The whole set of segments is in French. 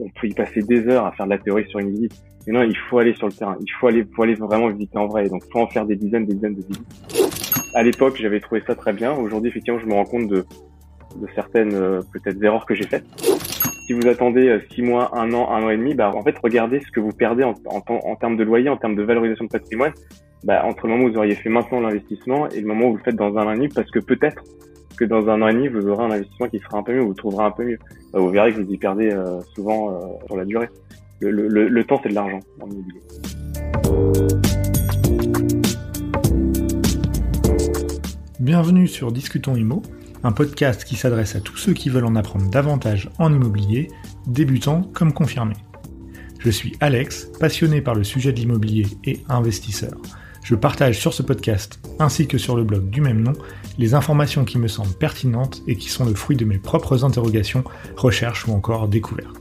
on peut y passer des heures à faire de la théorie sur une visite. Mais non, il faut aller sur le terrain. Il faut aller, faut aller vraiment visiter en vrai. Donc, faut en faire des dizaines, des dizaines de visites. À l'époque, j'avais trouvé ça très bien. Aujourd'hui, effectivement, je me rends compte de, de certaines euh, peut-être erreurs que j'ai faites. Si vous attendez euh, six mois, un an, un an et demi, bah en fait regardez ce que vous perdez en, en, en termes de loyer, en termes de valorisation de patrimoine, bah, entre le moment où vous auriez fait maintenant l'investissement et le moment où vous le faites dans un an et demi, parce que peut-être que dans un an et demi vous aurez un investissement qui sera un peu mieux, vous trouverez un peu mieux. Bah, vous verrez que vous y perdez euh, souvent euh, sur la durée. Le, temps c'est de l'argent. Bienvenue sur Discutons Immo un podcast qui s'adresse à tous ceux qui veulent en apprendre davantage en immobilier, débutants comme confirmés. Je suis Alex, passionné par le sujet de l'immobilier et investisseur. Je partage sur ce podcast, ainsi que sur le blog du même nom, les informations qui me semblent pertinentes et qui sont le fruit de mes propres interrogations, recherches ou encore découvertes.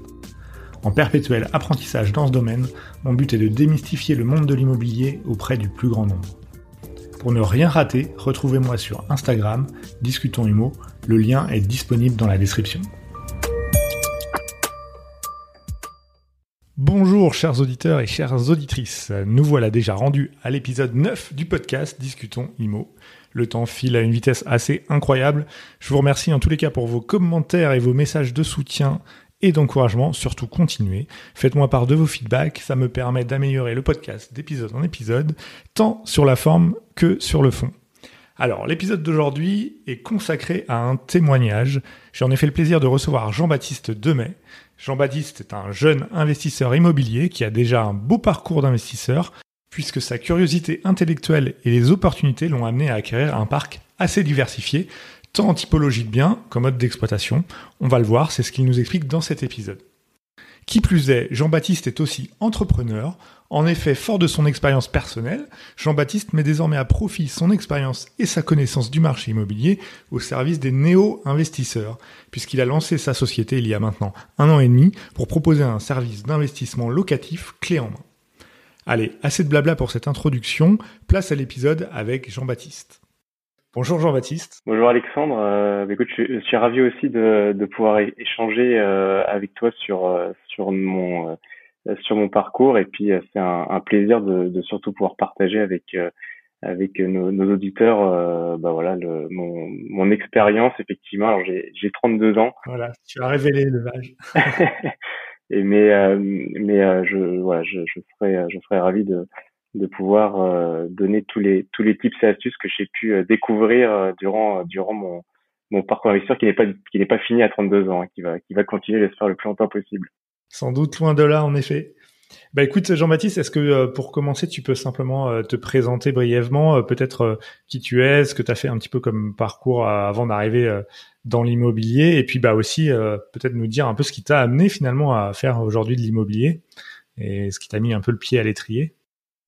En perpétuel apprentissage dans ce domaine, mon but est de démystifier le monde de l'immobilier auprès du plus grand nombre. Pour ne rien rater, retrouvez-moi sur Instagram, Discutons Humo, le lien est disponible dans la description. Bonjour chers auditeurs et chères auditrices, nous voilà déjà rendus à l'épisode 9 du podcast Discutons IMO. Le temps file à une vitesse assez incroyable. Je vous remercie en tous les cas pour vos commentaires et vos messages de soutien et d'encouragement, surtout continuez. Faites-moi part de vos feedbacks, ça me permet d'améliorer le podcast d'épisode en épisode, tant sur la forme que sur le fond. Alors, l'épisode d'aujourd'hui est consacré à un témoignage. J'ai en effet le plaisir de recevoir Jean-Baptiste Demet. Jean-Baptiste est un jeune investisseur immobilier qui a déjà un beau parcours d'investisseur, puisque sa curiosité intellectuelle et les opportunités l'ont amené à acquérir un parc assez diversifié, tant en typologie de biens qu'en mode d'exploitation. On va le voir, c'est ce qu'il nous explique dans cet épisode. Qui plus est, Jean-Baptiste est aussi entrepreneur. En effet, fort de son expérience personnelle, Jean-Baptiste met désormais à profit son expérience et sa connaissance du marché immobilier au service des néo-investisseurs, puisqu'il a lancé sa société il y a maintenant un an et demi pour proposer un service d'investissement locatif clé en main. Allez, assez de blabla pour cette introduction, place à l'épisode avec Jean-Baptiste. Bonjour Jean-Baptiste. Bonjour Alexandre. Euh, bah, écoute, je, suis ravi aussi de, de pouvoir échanger euh, avec toi sur euh, sur mon euh, sur mon parcours et puis c'est un, un, plaisir de, de, surtout pouvoir partager avec avec nos, nos auditeurs bah voilà le, mon, mon expérience effectivement. Alors j'ai j'ai 32 ans. Voilà, tu as révélé le l'âge. et mais mais je voilà je, je serais je serais ravi de de pouvoir euh, donner tous les tous les tips et astuces que j'ai pu euh, découvrir euh, durant durant mon mon parcours investisseur qui n'est pas qui n'est pas fini à 32 ans, hein, qui va qui va continuer j'espère le plus longtemps possible. Sans doute loin de là en effet. Bah écoute Jean-Baptiste, est-ce que pour commencer tu peux simplement te présenter brièvement peut-être qui tu es, ce que tu as fait un petit peu comme parcours avant d'arriver dans l'immobilier et puis bah aussi peut-être nous dire un peu ce qui t'a amené finalement à faire aujourd'hui de l'immobilier et ce qui t'a mis un peu le pied à l'étrier?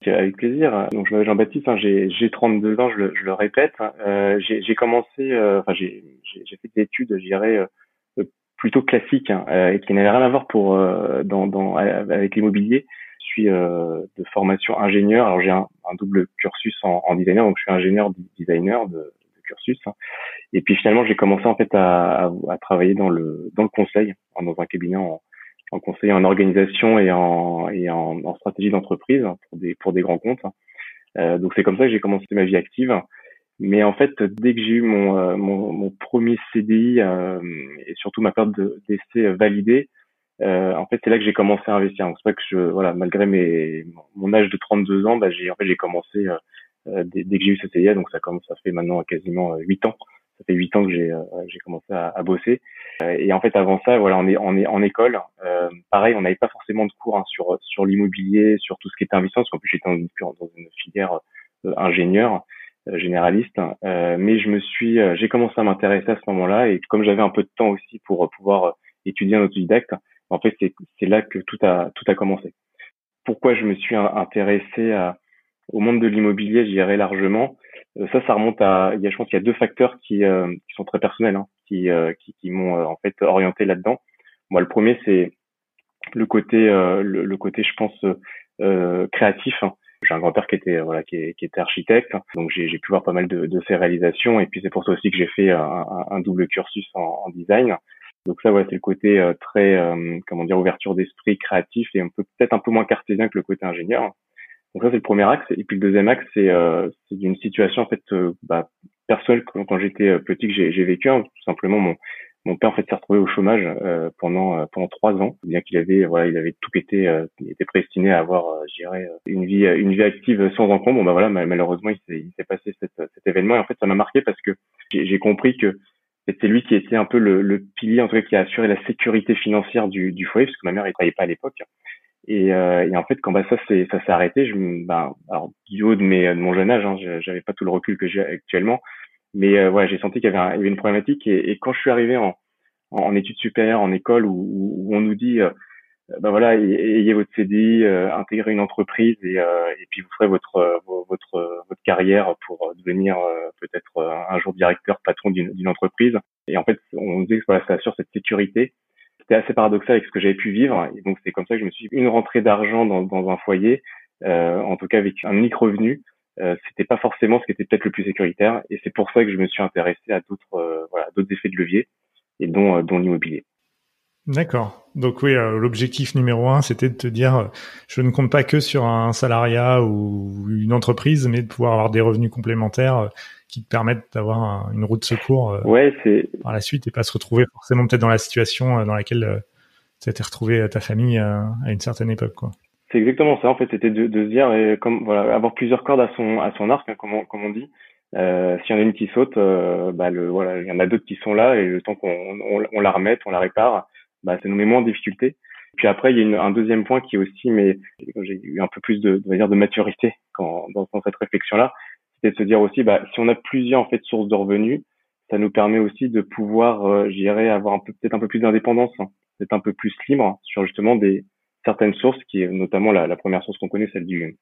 Avec plaisir. Donc je m'appelle Jean-Baptiste, hein, j'ai 32 ans, je le, je le répète. Euh, j'ai commencé, euh, enfin j'ai fait des études, je dirais, euh, plutôt classiques hein, euh, et qui n'avaient rien à voir pour dans, dans avec l'immobilier. Je suis de formation ingénieur. Alors j'ai un, un, double cursus en, en, designer, donc je suis ingénieur designer de, de cursus. Hein. Et puis finalement j'ai commencé en fait à, à, à, travailler dans le dans le conseil, dans un cabinet en conseil en organisation et en, et en, en stratégie d'entreprise pour des, pour des grands comptes. Euh, donc c'est comme ça que j'ai commencé ma vie active. Mais en fait, dès que j'ai eu mon, euh, mon, mon, premier CDI euh, et surtout ma période d'essai validée, euh, en fait, c'est là que j'ai commencé à investir. C'est vrai que je, voilà, malgré mes, mon âge de 32 ans, bah, j'ai en fait j'ai commencé euh, dès, dès, que j'ai eu ce CDI, donc ça commence, ça fait maintenant quasiment 8 ans ça fait huit ans que j'ai euh, j'ai commencé à, à bosser. Euh, et en fait, avant ça, voilà, on est on est en école. Euh, pareil, on n'avait pas forcément de cours hein, sur sur l'immobilier, sur tout ce qui était investissement, parce qu'en plus j'étais dans une, dans une filière ingénieur généraliste. mais je me suis, j'ai commencé à m'intéresser à ce moment-là, et comme j'avais un peu de temps aussi pour pouvoir étudier en autodidacte, en fait, c'est là que tout a tout a commencé. Pourquoi je me suis intéressé à, au monde de l'immobilier, je dirais largement, euh, ça, ça remonte à, il y a, je pense qu'il y a deux facteurs qui, euh, qui sont très personnels, hein, qui, euh, qui, qui m'ont en fait orienté là-dedans. Moi, le premier, c'est le côté, le, le, côté, je pense, créatif. Hein. J'ai un grand-père qui était voilà qui, qui était architecte, donc j'ai pu voir pas mal de, de ses réalisations. Et puis c'est pour ça aussi que j'ai fait un, un, double cursus en, en design. Donc ça, ouais, c'est le côté euh, très, euh, comment dire, ouverture d'esprit, créatif et un peu peut-être un peu moins cartésien que le côté ingénieur. Donc ça, c'est le premier axe. Et puis le deuxième axe, c'est euh, une situation en fait bah, personnelle quand, quand j'étais petit que j'ai vécu. Hein, tout simplement, mon mon père en fait s'est retrouvé au chômage pendant pendant trois ans, bien qu'il avait voilà il avait tout été il était prédestiné à avoir je dirais une vie une vie active sans encombre. Bon bah voilà malheureusement il s'est passé cet, cet événement et en fait ça m'a marqué parce que j'ai compris que c'était lui qui était un peu le, le, pilier, en tout cas, qui a assuré la sécurité financière du, du foyer, parce que ma mère ne travaillait pas à l'époque. Et, euh, et, en fait, quand bah, ça s'est ça s'est arrêté, je, bah, alors du haut de, mes, de mon jeune âge, hein, j'avais pas tout le recul que j'ai actuellement, mais euh, ouais, j'ai senti qu'il y, avait une problématique. Et, quand je suis arrivé en, en, études supérieures, en école, où, où on nous dit ben voilà, ayez votre CDI, euh, intégrez une entreprise et, euh, et puis vous ferez votre euh, votre votre carrière pour devenir peut-être un jour directeur, patron d'une entreprise. Et en fait, on disait que voilà, ça assure cette sécurité. C'était assez paradoxal avec ce que j'avais pu vivre. Et donc c'est comme ça que je me suis dit, une rentrée d'argent dans, dans un foyer, en tout cas avec un unique revenu, euh, c'était pas forcément ce qui était peut-être le plus sécuritaire. Et c'est pour ça que je me suis intéressé à d'autres voilà d'autres effets de levier et dont dont l'immobilier. D'accord. Donc oui, euh, l'objectif numéro un, c'était de te dire, euh, je ne compte pas que sur un salariat ou une entreprise, mais de pouvoir avoir des revenus complémentaires euh, qui te permettent d'avoir une route de secours ouais, c'est... par la suite et pas se retrouver forcément peut-être dans la situation dans laquelle tu étais retrouvé à ta famille à une certaine époque. quoi. C'est exactement ça. En fait, c'était de, de se dire, et comme voilà, avoir plusieurs cordes à son à son arc, hein, comme, on, comme on dit. Euh, S'il y en a une qui saute, bah le voilà, il y en a d'autres qui sont là et le temps qu'on on, on la remette, on la répare, bah, ça nous met moins en difficulté. Puis après, il y a une, un deuxième point qui aussi, mais j'ai eu un peu plus de, de, de maturité quand, dans, dans cette réflexion-là, c'était de se dire aussi, bah, si on a plusieurs en fait sources de revenus, ça nous permet aussi de pouvoir, euh, j'irais, avoir un peu peut-être un peu plus d'indépendance, hein, peut-être un peu plus libre sur justement des certaines sources, qui est notamment la, première source qu'on connaît, celle du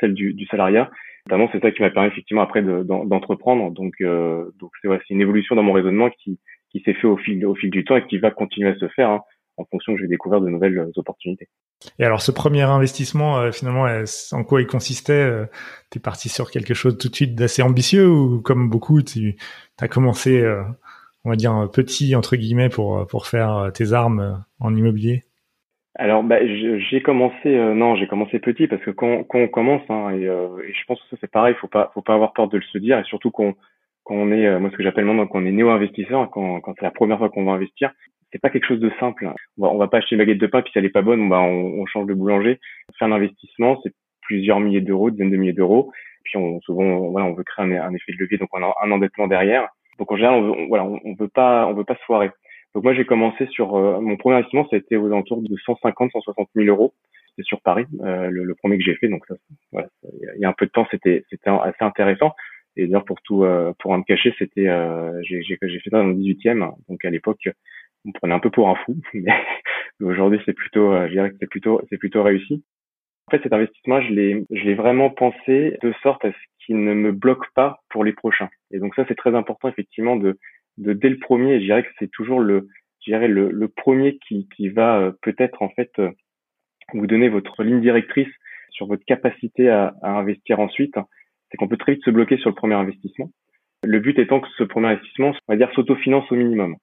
celle du, du salariat. Notamment, c'est ça qui m'a permis effectivement après d'entreprendre. donc, euh, donc c'est ouais, une évolution dans mon raisonnement qui qui s'est fait au fil, au fil du temps et qui va continuer à se faire hein, en fonction que je vais découvrir de nouvelles euh, opportunités. Et alors, ce premier investissement, euh, finalement, en quoi il consistait euh, Tu es parti sur quelque chose tout de suite d'assez ambitieux ou comme beaucoup, tu as commencé, on va dire, petit, entre guillemets, pour, pour faire tes armes en immobilier? Alors, bah, j'ai commencé, non, j'ai commencé petit parce que quand, quand on commence, hein, et, et, je pense que ça c'est pareil, faut pas, faut pas avoir peur de le se dire, et surtout qu'on quand on est, euh, moi ce que j'appelle maintenant quand on est néo-investisseur, quand, quand c'est la première fois qu'on va investir, c'est pas quelque chose de simple. On va, on va pas acheter une baguette de pain puis si elle est pas bonne, on, va, on, on change de boulanger. Faire un investissement, c'est plusieurs milliers d'euros, dizaines de milliers d'euros. Puis on, souvent, on, voilà, on veut créer un, un, effet de levier, donc on a un endettement derrière. Donc en général, on, voilà, on, veut pas, on veut pas se foirer. Donc moi j'ai commencé sur euh, mon premier investissement, ça a été aux alentours de 150, 160 000 euros. C'était sur Paris, euh, le, le, premier que j'ai fait. Donc ça, voilà, il y a un peu de temps, c'était c'était assez intéressant. Et d'ailleurs, pour tout, euh, pour un me cacher, c'était, euh, j'ai, j'ai, fait ça dans le 18e. Donc à l'époque, on me prenait un peu pour un fou, mais aujourd'hui, c'est plutôt, euh, je dirais que c'est plutôt, c'est plutôt réussi. En fait, cet investissement, je l'ai, je l'ai vraiment pensé de sorte à ce qu'il ne me bloque pas pour les prochains. Et donc ça, c'est très important effectivement de, de dès le premier. Je dirais que c'est toujours le, je dirais le, le premier qui, qui va peut-être en fait vous donner votre ligne directrice sur votre capacité à, à investir ensuite c'est qu'on peut très vite se bloquer sur le premier investissement. Le but étant que ce premier investissement, on va dire, s'autofinance au minimum.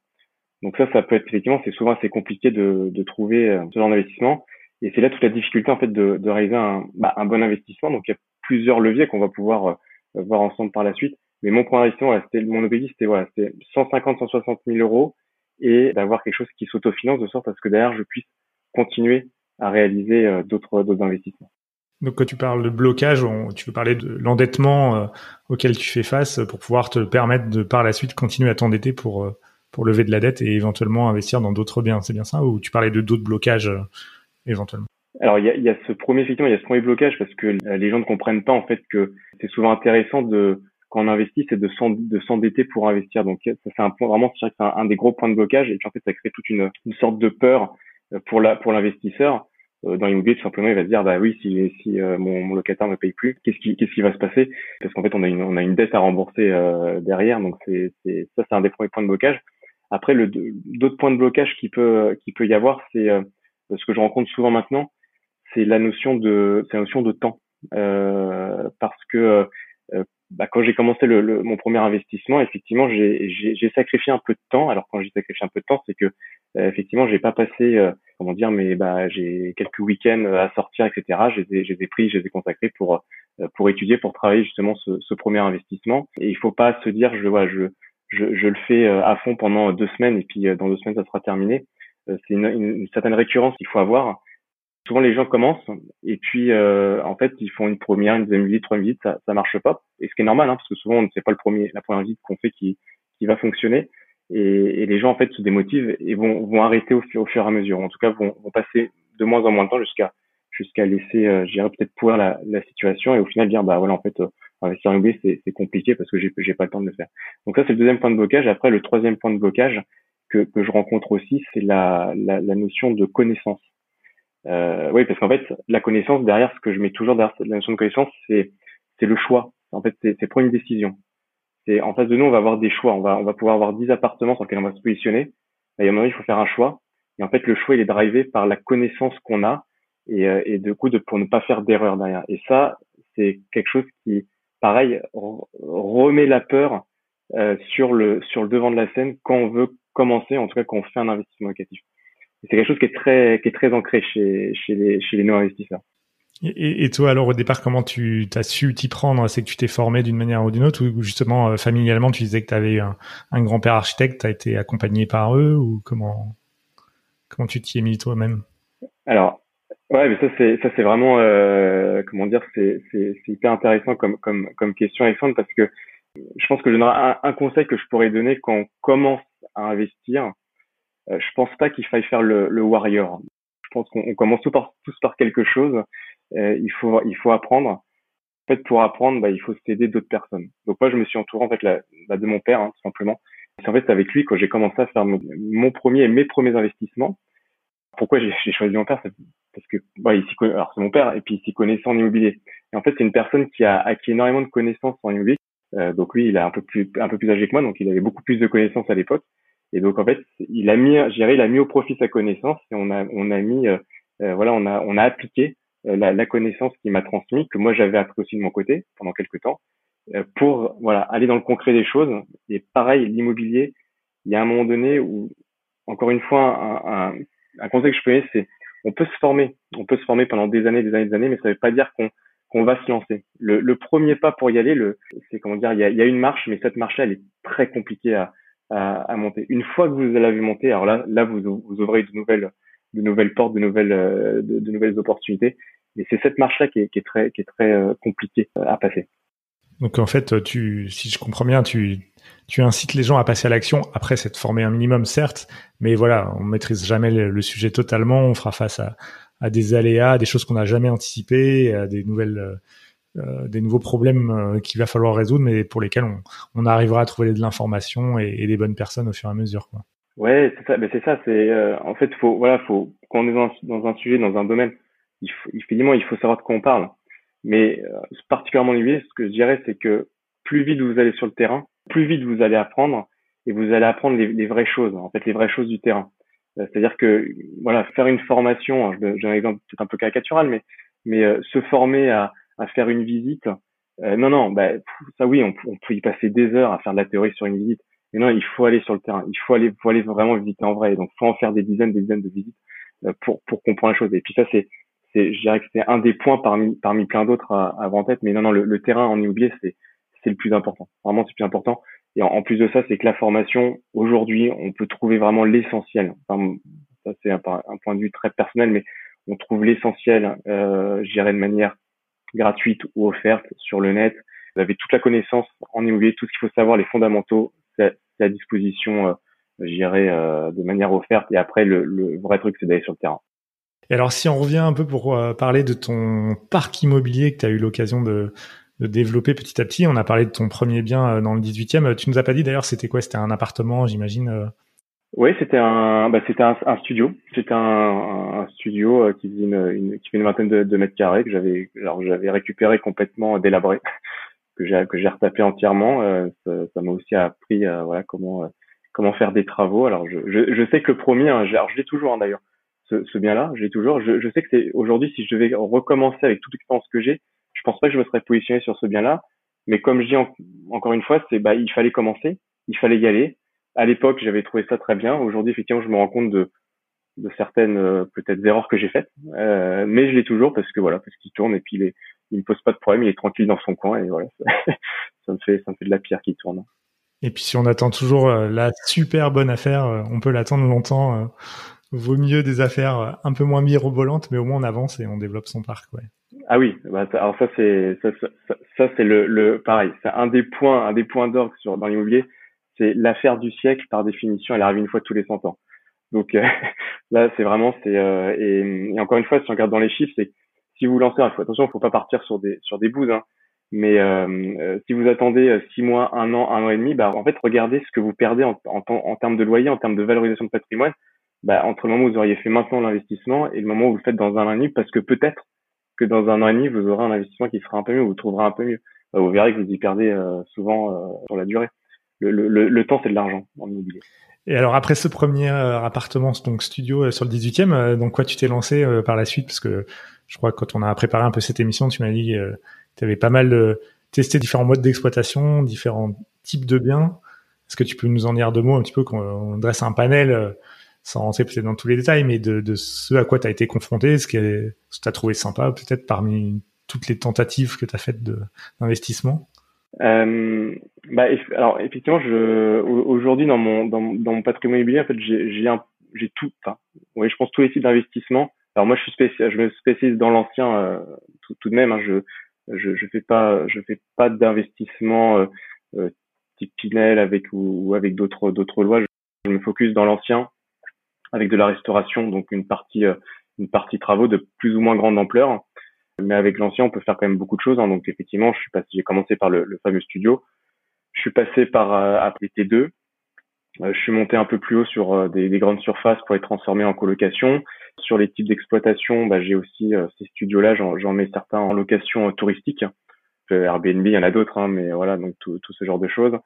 Donc ça, ça peut être effectivement, c'est souvent assez compliqué de, de trouver euh, ce genre d'investissement. Et c'est là toute la difficulté en fait de, de réaliser un, bah, un, bon investissement. Donc il y a plusieurs leviers qu'on va pouvoir euh, voir ensemble par la suite. Mais mon premier investissement, voilà, c'était mon objectif, c'était voilà, c'était 150, 160 000 euros et d'avoir quelque chose qui s'autofinance de sorte à ce que derrière je puisse continuer à réaliser euh, d'autres d'autres investissements. Donc quand tu parles de blocage, tu peux parler de l'endettement euh, auquel tu fais face pour pouvoir te permettre de par la suite continuer à t'endetter pour euh, pour lever de la dette et éventuellement investir dans d'autres biens. C'est bien ça Ou tu parlais de d'autres blocages euh, éventuellement? Alors il y a, y a, ce premier effectivement, il y a ce premier blocage parce que les gens ne comprennent pas en fait que c'est souvent intéressant de quand on investit, c'est de s'endetter pour investir. Donc ça c'est un point vraiment, c'est un, un, des gros points de blocage. Et puis en fait ça crée toute une, sorte de peur pour la pour l'investisseur. Euh, dans l'immobilier, tout simplement, il va se dire, bah oui, si, si euh, mon, mon, locataire ne paye plus, qu'est-ce qui, qu'est-ce qui va se passer? Parce qu'en fait, on a une, on a une dette à rembourser euh, derrière, donc c'est, c'est, ça, c'est un des premiers points de blocage. Après, le, d'autres points de blocage qui peut, qui peut y avoir, c'est ce que je rencontre souvent maintenant, c'est la notion de, c'est la notion de temps, parce que bah, quand j'ai commencé le, mon premier investissement, effectivement, j'ai sacrifié un peu de temps. Alors quand j'ai sacrifié un peu de temps, c'est que euh, effectivement, j'ai pas passé, euh, comment dire, mais bah j'ai quelques week-ends à sortir, etc. Les ai, pris, je les ai consacrés pour euh, pour étudier, pour travailler justement ce, ce, premier investissement. Et il faut pas se dire, je voilà, je je, je le fais à fond pendant deux semaines et puis dans deux semaines ça sera terminé. C'est une, une, certaine récurrence qu'il faut avoir souvent les gens commencent et puis euh, en fait ils font une première, une deuxième visite, troisième visite, ça, ça marche pas. Et ce qui est normal, hein, parce que souvent on ne pas le premier, la première visite qu'on fait qui, va fonctionner. Et, les gens en fait se démotivent et vont, arrêter au, fur et à mesure. En tout cas, vont, vont passer de moins en moins de temps jusqu'à jusqu'à laisser, euh, peut-être pourrir la, situation et au final dire bah voilà en fait euh, investir en immobilier c'est compliqué parce que j'ai j'ai pas le temps de le faire. Donc ça c'est le deuxième point de blocage. Après le troisième point de blocage que, je rencontre aussi c'est la notion de connaissance. Euh, oui, parce qu'en fait, la connaissance derrière, ce que je mets toujours derrière la notion de connaissance, c'est c'est le choix. En fait, c'est prendre une décision. C'est en face de nous, on va avoir des choix. On va on va pouvoir avoir 10 appartements sur lesquels on va se positionner. Et à un moment, il faut faire un choix. Et en fait, le choix, il est drivé par la connaissance qu'on a et, euh, et de coup, de, pour ne pas faire d'erreur derrière. Et ça, c'est quelque chose qui, pareil, remet la peur euh, sur le sur le devant de la scène quand on veut commencer, en tout cas quand on fait un investissement locatif c'est quelque chose qui est très qui est très ancré chez chez les chez les non investisseurs. Et, et, toi, alors au départ, comment tu as su t'y prendre? C'est que tu t'es formé d'une manière ou d'une autre, ou justement euh, familialement, tu disais que tu avais un, un grand-père architecte, tu as été accompagné par eux, ou comment comment tu t'y es mis toi-même? Alors, ouais, mais ça c'est ça c'est vraiment euh, comment dire, c'est hyper intéressant comme comme comme question, Alexandre, parce que je pense que je un, un conseil que je pourrais donner quand on commence à investir, je pense pas qu'il faille faire le, le warrior. Je pense qu'on commence tous par, tous par quelque chose. Euh, il faut il faut apprendre. En fait, pour apprendre, bah, il faut s'aider d'autres personnes. Donc moi, je me suis entouré en fait la, bah, de mon père, hein, tout simplement. C'est en fait avec lui quand j'ai commencé à faire mon, premier et mes premiers investissements. Pourquoi j'ai choisi mon père Parce que bah, il connaît, alors c'est mon père et puis il s'y connaissait en immobilier. Et en fait, c'est une personne qui a acquis énormément de connaissances en immobilier. Euh, donc lui, il est un peu plus un peu plus âgé que moi, donc il avait beaucoup plus de connaissances à l'époque. Et donc en fait, il a mis, j'irais, il a mis au profit sa connaissance et on a, on a mis, euh, euh, voilà, on a, on a appliqué euh, la, la, connaissance qu'il m'a transmise, que moi j'avais appris aussi de mon côté pendant quelques temps, pour voilà aller dans le concret des choses. Et pareil, l'immobilier, il y a un moment donné où, encore une fois, un, un, un conseil que je peux c'est on peut se former, on peut se former pendant des années, des années, des années, mais ça ne veut pas dire qu'on qu'on va se lancer. Le, le, premier pas pour y aller, le, c'est comment dire, il y a, y a une marche, mais cette marche-là, elle est très compliquée à, à, monter. Une fois que vous l'avez monté, alors là, là vous, ouvrez de nouvelles, de nouvelles portes, de nouvelles, euh, de, nouvelles opportunités. Et c'est cette marche-là qui est, qui est très, qui est très euh, compliquée euh, à passer. Donc en fait, tu, si je comprends bien, tu, tu incites les gens à passer à l'action. Après, c'est de former un minimum, certes, mais voilà, on maîtrise jamais le, sujet totalement. On fera face à, à des aléas, à des choses qu'on n'a jamais anticipées, à des nouvelles euh, des nouveaux problèmes euh, qu'il va falloir résoudre, mais pour lesquels on, on arrivera à trouver de l'information et, et, des bonnes personnes au fur et à mesure. Quoi. Ouais, c'est ça. Mais c'est ça. C'est euh, en fait, faut voilà, faut quand on est dans, un sujet, dans un domaine, il faut, évidemment, il faut savoir de quoi on parle. Mais particulièrement l'immobilier, ce que je dirais, c'est que plus vite vous allez sur le terrain, plus vite vous allez apprendre et vous allez apprendre les, les vraies choses, en fait, les vraies choses du terrain. C'est-à-dire que voilà, faire une formation, j'ai un exemple peut-être un peu caricatural, mais mais se former à à faire une visite. Euh, non, non, bah, ça oui, on, peut y passer des heures à faire de la théorie sur une visite. Mais non, il faut aller sur le terrain. Il faut aller, faut aller vraiment visiter en vrai. Donc, faut en faire des dizaines, des dizaines de visites euh, pour comprendre la chose. Et puis ça, c'est, c'est, je dirais que c'est un des points parmi parmi plein d'autres à, avoir en tête. Mais non, non, le, terrain en immobilier, c'est c'est le plus important. Vraiment, c'est le plus important. Et en, plus de ça, c'est que la formation, aujourd'hui, on peut trouver vraiment l'essentiel. Ça, c'est un, point de vue très personnel, mais on trouve l'essentiel, euh, de manière gratuite ou offerte sur le net. Vous avez toute la connaissance en immobilier, tout ce qu'il faut savoir, les fondamentaux, c'est à disposition, euh, je dirais, euh, de manière offerte. Et après, le, vrai truc, c'est d'aller sur le terrain. Et alors, si on revient un peu pour euh, parler de ton parc immobilier que tu as eu l'occasion de, de, développer petit à petit, on a parlé de ton premier bien euh, dans le 18e. Tu nous as pas dit d'ailleurs, c'était quoi? C'était un appartement, j'imagine oui, c'était un, bah, c'était un, un, studio. C'était un, un, studio euh, qui faisait une, une, qui fait une vingtaine de, de mètres carrés que j'avais, alors j'avais récupéré complètement délabré, que j'ai, que j'ai retapé entièrement. Euh, ça, m'a aussi appris, euh, voilà, comment, comment faire des travaux. Alors, je, je, je sais que le premier, hein, alors je l'ai toujours hein, d'ailleurs, ce, ce bien-là, j'ai toujours. Je, je sais que c'est aujourd'hui, si je devais recommencer avec toute l'expérience que j'ai, je pense pas que je me serais positionné sur ce bien-là. Mais comme je dis encore une fois, c'est bah il fallait commencer, il fallait y aller. À l'époque, j'avais trouvé ça très bien. Aujourd'hui, effectivement, je me rends compte de de certaines euh, peut-être erreurs que j'ai faites, euh, mais je l'ai toujours parce que voilà, parce qu'il tourne et puis il, est, il me pose pas de problème, il est tranquille dans son coin et voilà, ça, ça me fait ça me fait de la pierre qui tourne. Et puis si on attend toujours euh, la super bonne affaire, on peut l'attendre longtemps. Vaut mieux des affaires un peu moins mirobolantes, mais au moins on avance et on développe son parc. Ouais. Ah oui, bah, alors ça c'est ça, ça, ça c'est le, le pareil, c'est un des points un des points d'orgue sur dans l'immobilier, c'est l'affaire du siècle par définition, elle arrive une fois tous les 100 ans. Donc euh, là, c'est vraiment c'est euh, et, encore une fois, si on regarde dans les chiffres, c'est si vous lancez, faut, attention, faut pas partir sur des sur des bouses, hein, mais euh, si vous attendez six mois, un an, un an et demi, bah en fait, regardez ce que vous perdez en, en, en termes de loyer, en termes de valorisation de patrimoine, bah, entre le moment où vous auriez fait maintenant l'investissement et le moment où vous le faites dans un an et demi, parce que peut-être que dans un an et demi, vous aurez un investissement qui sera un peu mieux, vous trouverez un peu mieux. Bah, vous verrez que vous y perdez souvent sur la durée. Le, le, le temps, c'est de l'argent en immobilier. Et alors après ce premier euh, appartement, donc studio euh, sur le 18e, euh, donc quoi tu t'es lancé par la suite? Parce que je crois que quand on a préparé un peu cette émission, tu m'as dit que tu avais pas mal testé différents modes d'exploitation, différents types de biens. Est-ce que tu peux nous en dire deux mots un petit peu qu'on dresse un panel sans rentrer peut-être dans tous les détails, mais de, de ce à quoi tu as été confronté, ce que tu as trouvé sympa peut-être parmi toutes les tentatives que tu as faites d'investissement? Euh, bah, alors effectivement, je aujourd'hui dans mon dans, dans, mon patrimoine immobilier, en fait, j'ai j'ai tout, enfin, oui, je pense tous les types d'investissement. Alors moi, je suis spécial, je me spécialise dans l'ancien euh, tout, tout, de même. Hein, je, je je fais pas je fais pas d'investissement euh, euh type Pinel avec ou, avec d'autres d'autres lois. Je, me focus dans l'ancien avec de la restauration, donc une partie euh, une partie travaux de plus ou moins grande ampleur mais avec l'ancien, on peut faire quand même beaucoup de choses. Hein. Donc effectivement, je suis passé, j'ai commencé par le, fameux studio. Je suis passé par euh, T2. Euh, je suis monté un peu plus haut sur euh, des, grandes surfaces pour être transformé en colocation. Sur les types d'exploitation, bah, j'ai aussi euh, ces studios-là, j'en mets certains en location touristique. Airbnb, il y en a d'autres, hein, mais voilà, donc tout, ce genre de choses.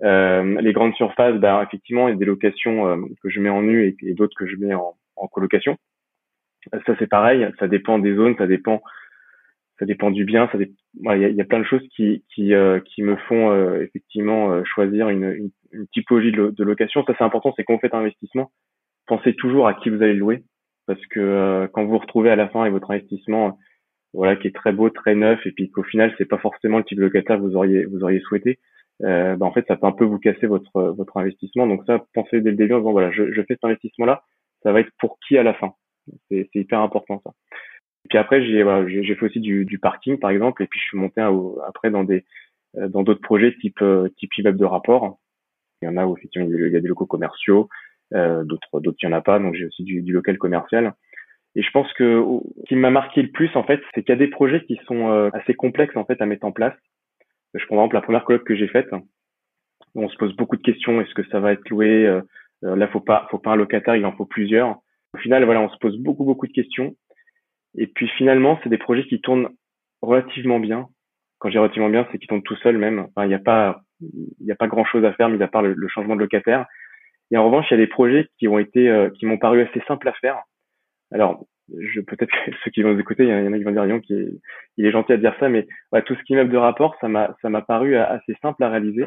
les grandes surfaces, bah, effectivement, il y a des locations que je mets en nu et, et d'autres que je mets en, en colocation. Ça c'est pareil, ça dépend des zones, ça dépend ça dépend du bien. Il y, a, plein de choses qui euh, me font euh, effectivement euh, choisir une, typologie de, location. Ça c'est important, c'est vous faites un investissement, pensez toujours à qui vous allez louer, parce que quand vous vous retrouvez à la fin avec votre investissement, voilà, qui est très beau, très neuf, et puis qu'au final c'est pas forcément le type de locataire que vous auriez vous auriez souhaité, bah, en fait ça peut un peu vous casser votre votre investissement. Donc ça, pensez dès le début en disant voilà, je, je fais cet investissement là, ça va être pour qui à la fin? C'est hyper important ça. Puis après, j'ai j'ai fait aussi du, du, parking, par exemple, et puis je suis monté après dans des euh, dans d'autres projets type euh, type immeuble de rapport. Il y en a où effectivement il y a des locaux commerciaux, euh, d'autres d'autres il y en a pas, donc j'ai aussi du, du, local commercial. Et je pense que ce qui m'a marqué le plus en fait, c'est qu'il y a des projets qui sont euh, assez complexes en fait à mettre en place. Je prends par exemple la première colloque que j'ai faite. On se pose beaucoup de questions. Est-ce que ça va être loué Là, faut pas faut pas un locataire, il en faut plusieurs. Au final, voilà, on se pose beaucoup beaucoup de questions. Et puis finalement, c'est des projets qui tournent relativement bien. Quand j'ai relativement bien, c'est qu'ils tournent tout seuls même. Il n'y a pas, il n'y a pas grand chose à faire, mis à part le, changement de locataire. Et en revanche, il y a des projets qui ont été, euh, qui m'ont paru assez simples à faire. Alors, je peut-être que ceux qui vont nous écouter, il y en a qui vont dire qui est, il est gentil à dire ça, mais tout ce qui est immeuble de rapport, ça m'a, ça m'a paru assez simple à réaliser.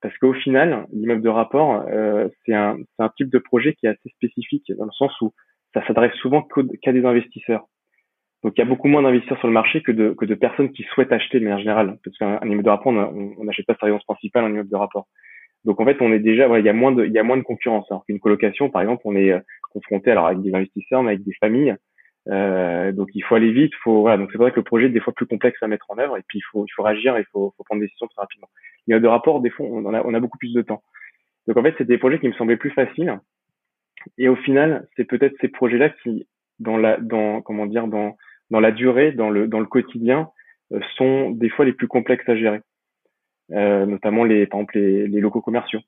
Parce qu'au final, l'immeuble de rapport, euh, c'est un, c'est un type de projet qui est assez spécifique dans le sens où ça s'adresse souvent qu'à des investisseurs. Donc il y a beaucoup moins d'investisseurs sur le marché que de, que de personnes qui souhaitent acheter de manière générale. Parce qu'un immeuble de rapport, on n'achète pas sa résidence principale un immeuble de rapport. Donc en fait, on est déjà, voilà, il y a moins de, il y a moins de concurrence. Alors qu'une colocation, par exemple, on est euh, confronté alors avec des investisseurs, mais avec des familles. Euh, donc il faut aller vite, faut voilà. Donc c'est vrai que le projet est des fois plus complexe à mettre en œuvre, et puis il faut, il faut réagir, il faut, faut prendre des décisions très rapidement. L'immeuble de rapport, des fois, on a, on a beaucoup plus de temps. Donc en fait, c'est des projets qui me semblaient plus faciles. Et au final, c'est peut-être ces projets-là qui, dans la, dans, comment dire, dans dans la durée, dans le, dans le quotidien, euh, sont des fois les plus complexes à gérer, euh, notamment les, par exemple les, les locaux commerciaux.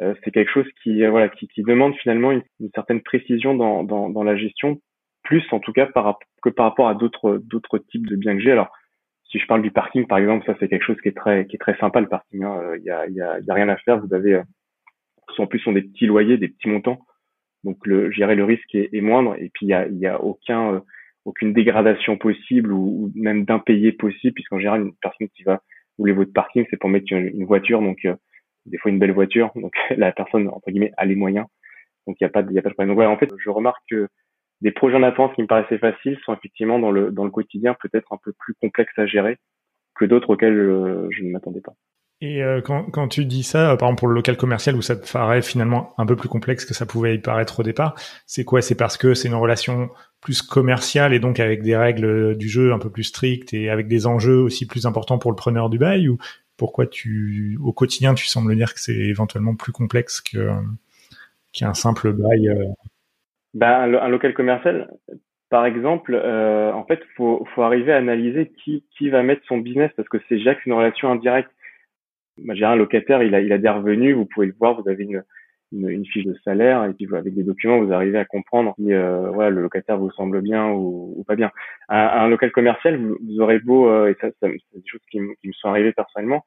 Euh, c'est quelque chose qui, voilà, qui, qui demande finalement une, certaine précision dans, dans, dans, la gestion, plus en tout cas par, que par rapport à d'autres d'autres types de biens que j'ai. Alors, si je parle du parking par exemple, ça c'est quelque chose qui est très qui est très sympa le parking. Hein. Il y, a, y, a, y a rien à faire. Vous avez en plus sont des petits loyers, des petits montants, donc le, gérer le risque est, est moindre. Et puis il y a, y a aucun aucune dégradation possible ou, même d'impayé possible, puisqu'en général, une personne qui va ou les voies de parking, c'est pour mettre une, voiture, donc des fois une belle voiture, donc la personne entre guillemets a les moyens, donc il n'y a pas, il a pas de problème. Donc ouais, en fait, je remarque que des projets en attente qui me paraissaient faciles sont effectivement dans le dans le quotidien peut-être un peu plus complexes à gérer que d'autres auxquels je ne m'attendais pas. Et euh, quand, quand, tu dis ça, par exemple pour le local commercial où ça te paraît finalement un peu plus complexe que ça pouvait y paraître au départ, c'est quoi? C'est parce que c'est une relation plus commerciale et donc avec des règles du jeu un peu plus strictes et avec des enjeux aussi plus importants pour le preneur du bail ou pourquoi tu au quotidien tu sembles dire que c'est éventuellement plus complexe que qu'un simple bail ben, un, local commercial, par exemple, euh, en fait, faut, faut arriver à analyser qui, qui va mettre son business parce que c'est déjà une relation indirecte. J'ai un locataire, il a, il a des revenus, vous pouvez le voir, vous avez une, une, fiche de salaire et puis avec des documents, vous arrivez à comprendre si euh, ouais, le locataire vous semble bien ou, ou pas bien. Un, un, local commercial, vous, aurez beau, euh, et ça, ça c'est des choses qui, qui, me sont arrivées personnellement,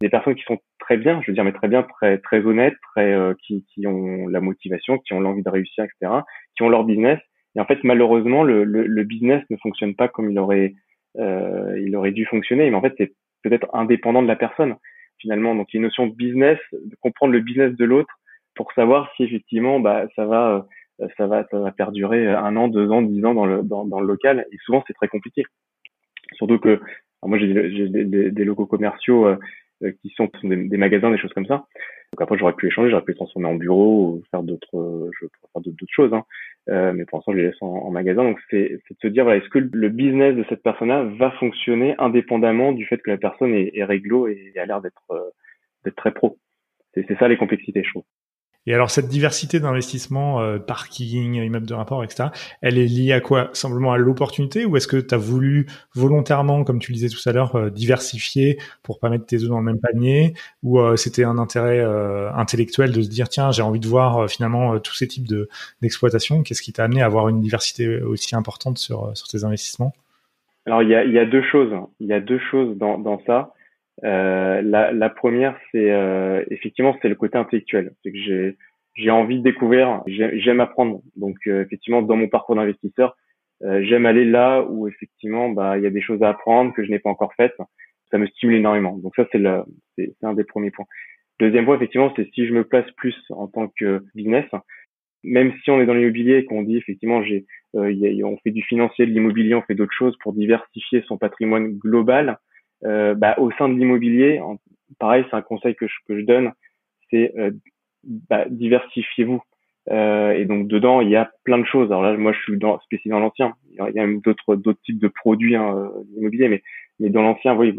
des personnes qui sont très bien, je veux dire, mais très bien, très très honnêtes, très euh, qui, qui ont la motivation, qui ont l'envie de réussir, etc., qui ont leur business. Et en fait, malheureusement, le, le, le business ne fonctionne pas comme il aurait euh, il aurait dû fonctionner. Mais en fait, c'est peut-être indépendant de la personne finalement. Donc il y a une notion de business, de comprendre le business de l'autre pour savoir si effectivement bah ça va euh, ça va ça va perdurer un an, deux ans, dix ans dans le dans, dans le local. Et souvent c'est très compliqué. Surtout que moi j'ai des, des, des, locaux commerciaux euh, euh, qui sont, des, magasins, des choses comme ça. Donc après, j'aurais pu échanger, j'aurais pu les transformer en bureau ou faire d'autres, je faire d'autres choses. Hein. Euh, mais pour l'instant, je les laisse en, magasin. Donc c'est, de se dire, voilà, est-ce que le business de cette personne-là va fonctionner indépendamment du fait que la personne est, est réglo et a l'air d'être, euh, d'être très pro? C'est ça les complexités, je trouve. Et alors cette diversité d'investissement, euh, parking, immeuble de rapport, etc., elle est liée à quoi? Simplement à l'opportunité? Ou est-ce que tu as voulu volontairement, comme tu le disais tout à l'heure, euh, diversifier pour pas mettre tes œufs dans le même panier? Ou euh, c'était un intérêt intellectuel de se dire, tiens, j'ai envie de voir finalement tous ces types de, d'exploitation? Qu'est-ce qui t'a amené à avoir une diversité aussi importante sur, sur tes investissements? Alors il y a, y a deux choses. Il y a deux choses dans, dans ça. Euh, la, la, première, c'est euh, effectivement c'est le côté intellectuel. C'est que j'ai j'ai envie de découvrir, j'aime apprendre. Donc euh, effectivement, dans mon parcours d'investisseur, j'aime aller là où effectivement bah il y a des choses à apprendre que je n'ai pas encore faites. Ça me stimule énormément. Donc ça c'est le c'est un des premiers points. Deuxième point, effectivement, c'est si je me place plus en tant que business, même si on est dans l'immobilier et qu'on dit effectivement j'ai on fait du financier, de l'immobilier, on fait d'autres choses pour diversifier son patrimoine global euh, bah, au sein de l'immobilier, pareil, c'est un conseil que je, que je donne, c'est euh, bah, diversifiez-vous. Euh, et donc dedans, il y a plein de choses. Alors là, moi, je suis dans, spécialisé dans l'ancien. Il y a même d'autres d'autres types de produits hein, euh, immobiliers, mais mais dans l'ancien, oui,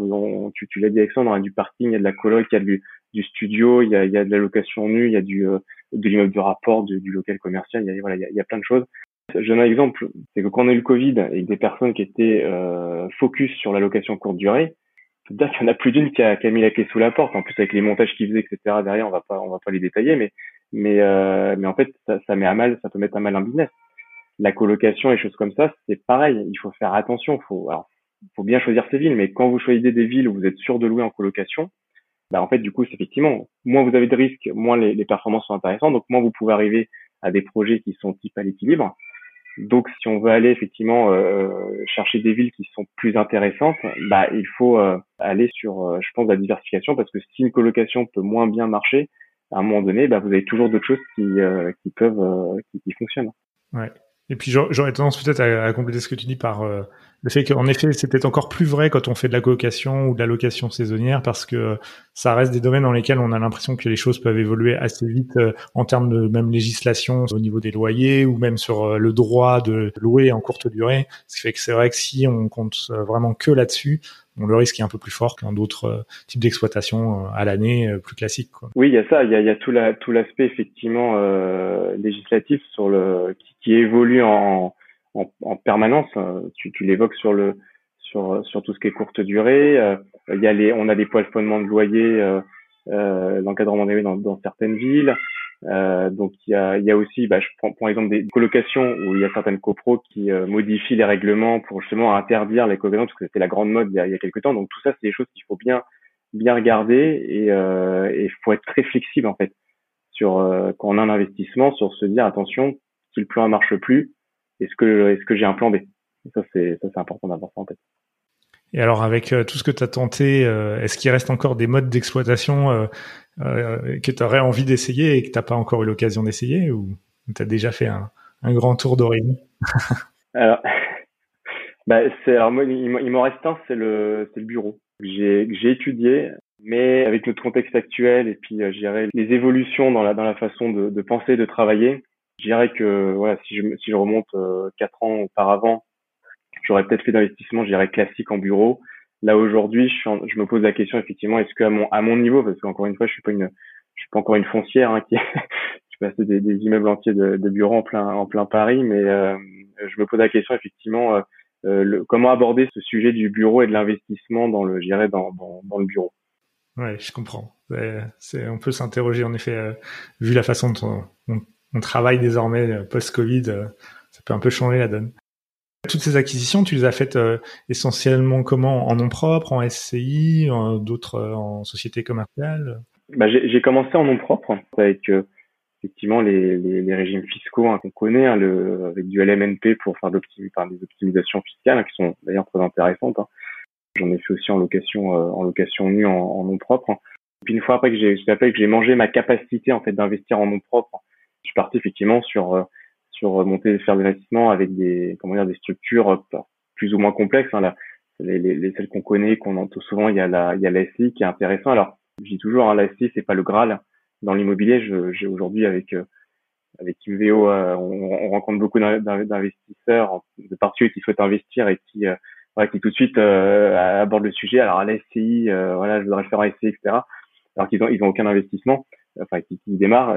tu, tu l'as dit Alexandre, il y a du parking, il y a de la coloc, il y a du, du studio, il y a, il y a de la location nue, il y a du de l'immeuble de rapport, du, du local commercial, il y a voilà, il y a, plein de choses. Je donne un exemple, c'est que quand on a eu le Covid et des personnes qui étaient euh, focus sur la location courte durée, peut dire qu'il y en a plus d'une qui a, qui a, mis la clé sous la porte. En plus, avec les montages qu'ils faisaient, etc. Derrière, on va pas, on va pas les détailler, mais, mais, euh, mais en fait, ça, ça, met à mal, ça peut mettre à mal un business. La colocation et choses comme ça, c'est pareil. Il faut faire attention. Faut, alors, faut bien choisir ses villes, mais quand vous choisissez des villes où vous êtes sûr de louer en colocation, bah en fait, du coup, c'est effectivement, moins vous avez de risques, moins les, les performances sont intéressantes, donc moins vous pouvez arriver à des projets qui sont type à l'équilibre. Donc, si on veut aller effectivement euh, chercher des villes qui sont plus intéressantes, bah, il faut euh, aller sur, euh, je pense, la diversification, parce que si une colocation peut moins bien marcher, à un moment donné, bah, vous avez toujours d'autres choses qui, qui peuvent, qui, qui, fonctionnent. Ouais. Et puis j'aurais tendance peut-être à, compléter ce que tu dis par le fait qu'en effet, peut-être encore plus vrai quand on fait de la colocation ou de la location saisonnière parce que ça reste des domaines dans lesquels on a l'impression que les choses peuvent évoluer assez vite euh, en termes de même législation au niveau des loyers ou même sur euh, le droit de louer en courte durée. Ce qui fait que c'est vrai que si on compte euh, vraiment que là-dessus, bon, le risque est un peu plus fort qu'un d'autres types d'exploitation à l'année plus classique. Quoi. Oui, il y a ça, il y a, il y a tout la, tout l'aspect effectivement euh, législatif sur le qui, qui évolue en en, en permanence. Euh, tu, tu l'évoques sur le sur sur tout ce qui est courte durée. Euh, il y a les, on a des plafonnements de loyer, euh, euh, l'encadrement des dans, dans certaines villes. Euh, donc il y a, y a aussi, bah, je prends par exemple des colocations où il y a certaines copros qui modifient les règlements pour justement interdire les colocations parce que c'était la grande mode il y a, il y a quelques temps. Donc tout ça c'est des choses qu'il faut bien bien regarder et il faut être très flexible en fait sur quand on a un investissement sur se dire attention si le plan ne marche plus est-ce que est-ce que j'ai un plan B? Ça c'est ça c'est important d'avoir ça en tête. Et alors avec tout ce que tu as tenté, est-ce qu'il reste encore des modes d'exploitation que tu aurais envie d'essayer et que tu pas encore eu l'occasion d'essayer ou tu as déjà fait un, grand tour d'horizon? Alors, bah, c'est, alors moi, il m'en reste un, c'est le, c'est le bureau. J'ai, j'ai étudié, mais avec notre contexte actuel et puis, euh, dirais, les évolutions dans la, dans la façon de, de penser, de travailler, je dirais que, voilà, si je, si je remonte euh, quatre ans auparavant, j'aurais peut-être fait d'investissement, je dirais, classique en bureau. Là, aujourd'hui, je, me pose la question, effectivement, est-ce qu'à mon, niveau, parce qu'encore une fois, je suis pas suis pas encore une foncière hein, qui, je passé des, des immeubles entiers de, de, bureaux en plein, Paris, mais euh, je me pose la question, effectivement, euh, le, comment aborder ce sujet du bureau et de l'investissement dans le, dans, le bureau? Ouais, je comprends. On peut s'interroger en effet, euh, vu la façon dont on, travaille désormais euh, post-Covid, ça peut un peu changer la donne. Toutes ces acquisitions, tu les as faites essentiellement comment? En nom propre, en SCI, d'autres en société commerciale? Bah, j'ai, commencé en nom propre avec effectivement les, régimes fiscaux hein, qu'on connaît, hein, avec du LMNP pour faire des optimisations fiscales, hein, qui sont d'ailleurs très intéressantes. J'en ai fait aussi en location, euh, en location nue, en, nom propre. Puis une fois après que j'ai, mangé ma capacité en fait d'investir en nom propre, je suis parti effectivement sur euh, sur monter faire des investissements avec des comment dire des structures euh, plus ou moins complexes. Hein, là, les, les, les, celles qu'on connaît, qu'on entend souvent, il y a la il y a la SI qui est intéressant. Alors je dis toujours, hein, la SI c'est pas le Graal dans l'immobilier. J'ai aujourd'hui avec euh, avec Inveo, euh, on, on, rencontre beaucoup d'investisseurs de particuliers qui souhaitent investir et qui euh, qui tout de suite abordent le sujet. Alors à la SCI, voilà, je voudrais faire un SCI, etc. Alors qu'ils ont ils ont aucun investissement, enfin qui, qui démarrent.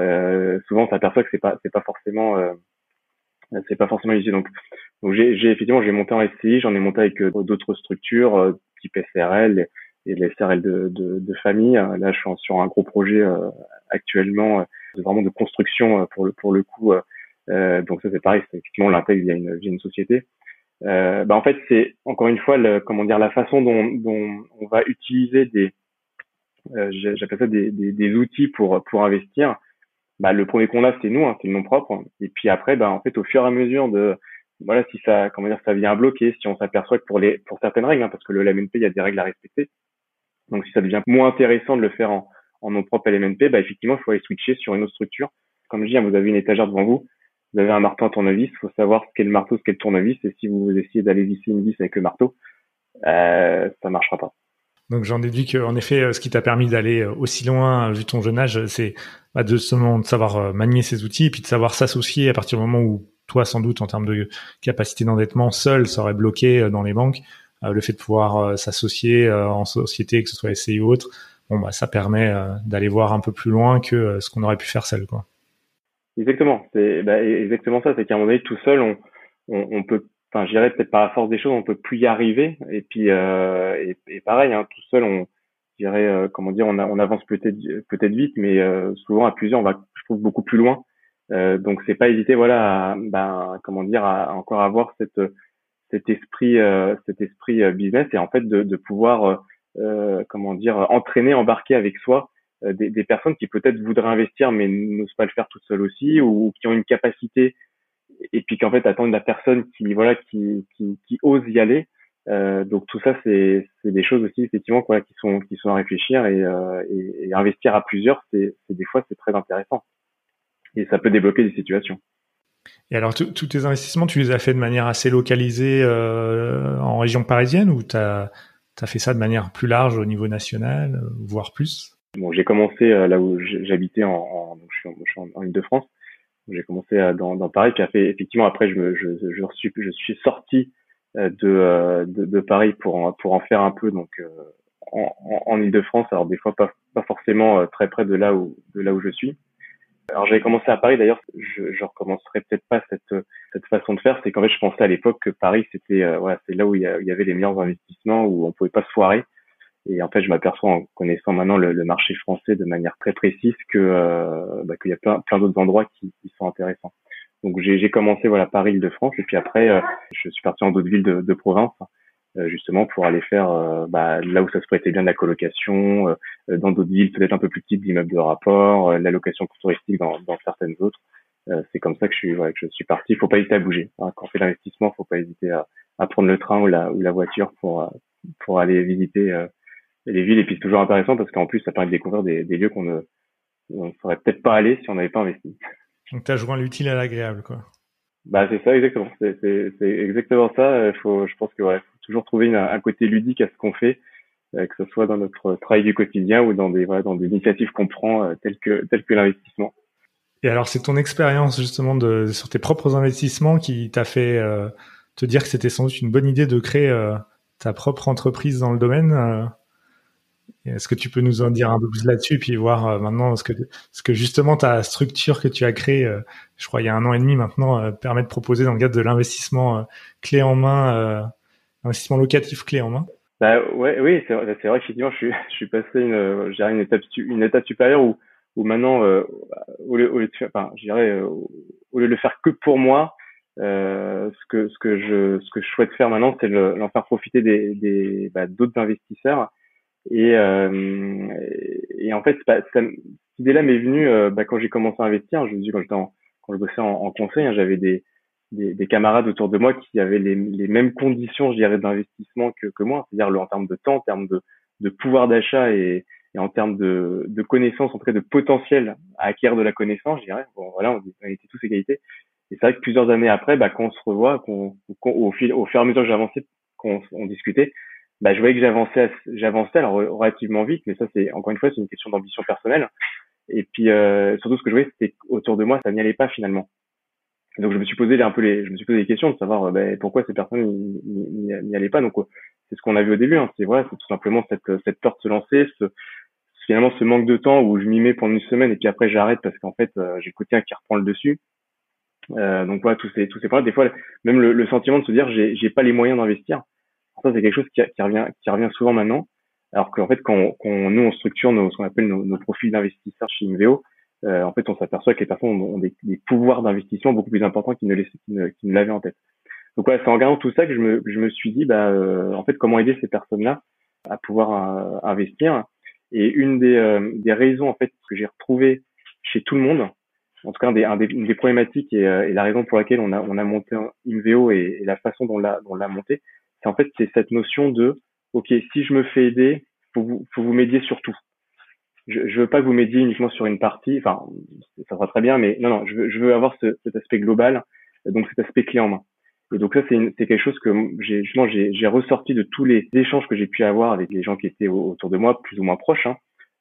souvent, on s'aperçoit que c'est pas c'est pas forcément c'est pas forcément utile. Donc, donc j'ai effectivement j'ai monté en SCI, j'en ai monté avec d'autres structures type SRL et les SRL de, de, de, famille. Là, je suis sur un gros projet euh, actuellement, euh, vraiment de construction euh, pour le pour le coup. donc ça c'est pareil, c'est effectivement l'intègre via une, via une société. Euh, bah en fait, c'est encore une fois le, comment dire la façon dont, dont on va utiliser des, euh, j'appelle ça des, des, outils pour pour investir. Bah, le premier qu'on a, c'est nous, hein, c'est le nom propre. Et puis après, bah, en fait, au fur et à mesure de voilà, si ça, comment dire, ça vient bloquer, si on s'aperçoit que pour les pour certaines règles, hein, parce que le LMNP, il y a des règles à respecter, donc si ça devient moins intéressant de le faire en, en nom propre LMNP, bah effectivement, il faut aller switcher sur une autre structure. Comme je dis, hein, vous avez une étagère devant vous, vous avez un marteau à tournevis, il faut savoir ce qu'est le marteau, ce qu'est le tournevis, et si vous essayez d'aller visser une vis avec le marteau, euh, ça marchera pas. Donc j'en déduis qu'en effet, euh, ce qui t'a permis d'aller euh, aussi loin, vu ton jeune âge, c'est bah, de de savoir euh, manier ces outils, et puis de savoir s'associer à partir du moment où toi, sans doute, en termes de capacité d'endettement, seul, ça aurait bloqué dans les banques. Euh, le fait de pouvoir euh, s'associer euh, en société, que ce soit SCI ou autre, bon bah ça permet d'aller voir un peu plus loin que ce qu'on aurait pu faire seul, quoi. Exactement, c'est bah, exactement ça. C'est qu'à un moment donné, tout seul, on, on peut, enfin, j'irais peut-être par la force des choses, on peut plus y arriver. Et puis, euh, et, et, pareil, hein, tout seul, on, dirais, euh, comment dire, on, a, on avance peut-être peut-être vite, mais euh, souvent à plusieurs, on va, je trouve, beaucoup plus loin. donc, c'est pas hésiter, voilà, à, ben, comment dire, à encore avoir cette cet esprit euh, cet esprit euh, business et en fait de, de pouvoir euh, comment dire entraîner embarquer avec soi des, des, personnes qui peut-être voudraient investir mais n'osent pas le faire toutes seules aussi ou, qui ont une capacité et puis qu'en fait attendent la personne qui voilà qui, qui, qui ose y aller euh, donc tout ça c'est c'est des choses aussi effectivement quoi qui sont qui sont à réfléchir et, euh, et, et investir à plusieurs c'est des fois c'est très intéressant. Et ça peut débloquer des situations. Et alors, tous tes investissements, tu les as fait de manière assez localisée euh, en région parisienne ou tu as, fait ça de manière plus large au niveau national, euh, voire plus? Bon, j'ai commencé euh, là où j'habitais en, en, je suis en, en Ile-de-France. J'ai commencé dans, dans, Paris, puis fait, effectivement après je, me, je, je, suis, je suis sorti de, de, de, Paris pour pour en faire un peu donc en, en Ile-de-France. Alors des fois pas, pas forcément très près de là où de là où je suis. Alors j'avais commencé à Paris d'ailleurs, je, je recommencerai peut-être pas cette cette façon de faire, c'est qu'en fait je pensais à l'époque que Paris c'était euh, voilà, c'est là où il y, avait les meilleurs investissements où on pouvait pas se foirer. Et en fait je m'aperçois en connaissant maintenant le, le, marché français de manière très précise que euh, bah, qu'il y a plein plein d'autres endroits qui, qui, sont intéressants. Donc j'ai commencé voilà Paris, Île-de-France et puis après euh, je suis parti en d'autres villes de, de province euh, justement pour aller faire euh, bah, là où ça se prêtait bien de la colocation, euh, dans d'autres villes peut-être un peu plus petites, d'immeubles de rapport, la location touristique dans, dans certaines autres. c'est comme ça que je suis, ouais, que je suis parti. Il faut pas hésiter à bouger. Hein. Quand on fait l'investissement, faut pas hésiter à, à, prendre le train ou la, ou la voiture pour pour aller visiter les villes et puis c'est toujours intéressant parce qu'en plus ça permet de découvrir des, des lieux qu'on ne on serait peut-être pas aller si on n'avait pas investi. Donc tu as joint l'utile à l'agréable quoi. Bah c'est ça exactement, c'est exactement ça. Il faut, je pense que ouais, faut toujours trouver un côté ludique à ce qu'on fait, euh, que ce soit dans notre travail du quotidien ou dans des voilà, dans des initiatives qu'on prend euh, telles que telles que l'investissement. Et alors c'est ton expérience justement de sur tes propres investissements qui t'a fait euh, te dire que c'était sans doute une bonne idée de créer ta propre entreprise dans le domaine. Est-ce que tu peux nous en dire un peu plus là-dessus, puis voir euh, maintenant ce que, ce que justement ta structure que tu as créée, euh, je crois il y a un an et demi maintenant, euh, permet de proposer dans le cadre de l'investissement clé en main, investissement locatif clé en main? Bah, ouais, oui, c'est vrai, vrai effectivement, je suis, je suis passé une, une étape, une étape supérieure où, où maintenant, au lieu, au lieu de enfin, je dirais, au lieu de le faire que pour moi, ce que, ce que je, ce que je souhaite faire maintenant, c'est l'en faire profiter des, des, bah, d'autres investisseurs et, euh, et en fait, bah, cette idée-là m'est venue euh, bah, quand j'ai commencé à investir. Je dis quand quand je bossais en, en conseil, hein, j'avais des, des, des, camarades autour de moi qui avaient les, les mêmes conditions, je dirais, d'investissement que, que moi, c'est-à-dire en termes de temps, en termes de, de pouvoir d'achat et, et, en termes de, de connaissances, en tout cas de potentiel à acquérir de la connaissance, je dirais. Bon, voilà, on, on était tous égalité. Et c'est vrai que plusieurs années après, bah, quand on se revoit, qu'on, au, fil, au fur et à mesure que j'avançais, qu'on on discutait, bah, je voyais que j'avançais, j'avançais alors relativement vite, mais ça c'est encore une fois c'est une question d'ambition personnelle. Et puis euh, surtout ce que je voyais c'était autour de moi ça n'y allait pas finalement. Donc je me suis posé un peu les, je me suis posé des questions de savoir euh, bah, pourquoi ces personnes n'y allaient pas. Donc euh, c'est ce qu'on a vu au début, hein. c'est vrai, c'est tout simplement cette, cette peur de se lancer, ce, finalement ce manque de temps où je m'y mets pendant une semaine et puis après j'arrête parce qu'en fait j'ai le quotidien qui reprend le dessus. Euh, donc voilà tous ces tous ces points. Des fois même le, le sentiment de se dire j'ai j'ai pas les moyens d'investir ça, c'est quelque chose qui, revient, souvent maintenant. Alors qu'en fait, quand, nous, on structure nos, ce qu'on appelle nos, profils d'investisseurs chez Inveo, euh, en fait, on s'aperçoit que les personnes ont des, pouvoirs d'investissement beaucoup plus importants qu'ils ne, l'avaient en tête. Donc voilà, c'est en regardant tout ça que je me, suis dit, bah, euh, en fait, comment aider ces personnes-là à pouvoir euh, investir. Et une des, raisons en fait que j'ai retrouvé chez tout le monde, en tout cas, des, un des, une des problématiques et, la raison pour laquelle on a, on a monté Inveo et, la façon dont on l'a, monté, en fait c'est cette notion de ok si je me fais aider faut vous faut vous m'aider sur tout. Je, je veux pas que vous m'aidiez uniquement sur une partie enfin ça sera très bien mais non non je veux je veux avoir ce, cet aspect global donc cet aspect clé en main. Et donc ça c'est c'est quelque chose que j'ai justement j'ai ressorti de tous les échanges que j'ai pu avoir avec les gens qui étaient autour de moi plus ou moins proches hein.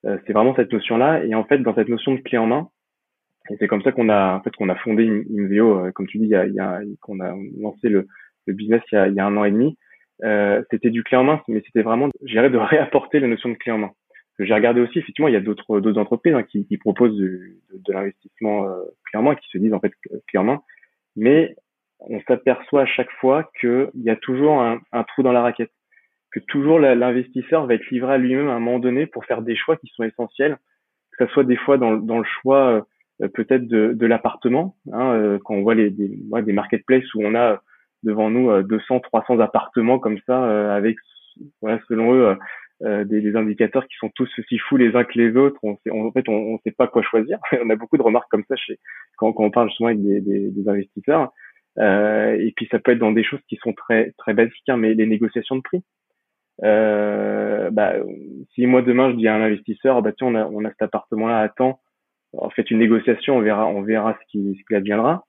Euh, c'est vraiment cette notion là et en fait dans cette notion de clé en main et c'est comme ça qu'on a en fait qu'on a fondé une, une euh, comme tu dis il y a, il y a qu'on a lancé le, le business il y a, il y a un an et demi euh, c'était du clé en main, mais c'était vraiment, j'irais de réapporter la notion de clé en main. J'ai regardé aussi, effectivement, il y a d'autres d'autres entreprises hein, qui, qui, proposent de, de, l'investissement euh, clé en main, qui se disent en fait clé en main, mais on s'aperçoit à chaque fois qu'il y a toujours un, un, trou dans la raquette, que toujours l'investisseur va être livré à lui-même à un moment donné pour faire des choix qui sont essentiels, que ce soit des fois dans, dans le choix euh, peut-être de, de l'appartement, hein, euh, quand on voit les des, ouais, des marketplaces où on a devant nous 200, euh, 300 appartements comme ça, euh, avec voilà, selon eux euh, des, des, indicateurs qui sont tous aussi fous les uns que les autres. On sait, en fait, on ne sait pas quoi choisir. on a beaucoup de remarques comme ça chez, quand, quand on parle justement avec des, des, des investisseurs. Euh, et puis ça peut être dans des choses qui sont très très basiques, hein, mais les négociations de prix. Euh, bah, si moi demain je dis à un investisseur, bah tiens, on a, on a cet appartement-là à temps, en fait une négociation, on verra, on verra ce qui, ce qui adviendra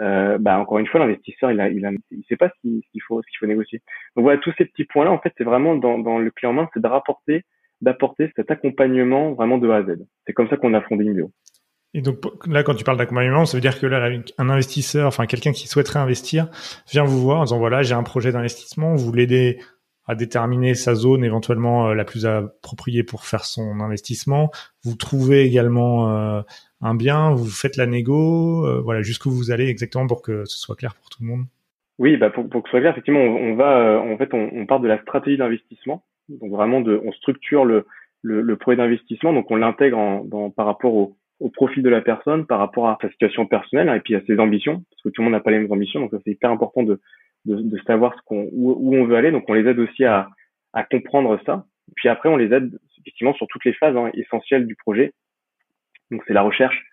euh, bah encore une fois l'investisseur il a, il a, il sait pas ce qu'il faut ce qu'il faut négocier. Donc voilà tous ces petits points là en fait c'est vraiment dans, dans le clé en main c'est de rapporter d'apporter cet accompagnement vraiment de A à Z. C'est comme ça qu'on a fondé Inveo et donc là, quand tu parles d'accompagnement, ça veut dire que là, un investisseur, enfin quelqu'un qui souhaiterait investir, vient vous voir en disant voilà, j'ai un projet d'investissement, vous l'aidez à déterminer sa zone éventuellement euh, la plus appropriée pour faire son investissement. Vous trouvez également euh, un bien, vous faites la négo, euh, voilà, jusqu'où vous allez exactement pour que ce soit clair pour tout le monde? Oui, bah pour, que ce soit clair, effectivement, on, va, euh, en fait, on, part de la stratégie d'investissement, donc vraiment on structure le, projet d'investissement, donc on l'intègre par rapport au, au profil de la personne, par rapport à sa situation personnelle hein, et puis à ses ambitions, parce que tout le monde n'a pas les mêmes ambitions, donc c'est hyper important de, de, savoir où, on veut aller, donc on les aide aussi à, à comprendre ça, puis après on les aide effectivement sur toutes les phases hein, essentielles du projet, donc c'est la recherche,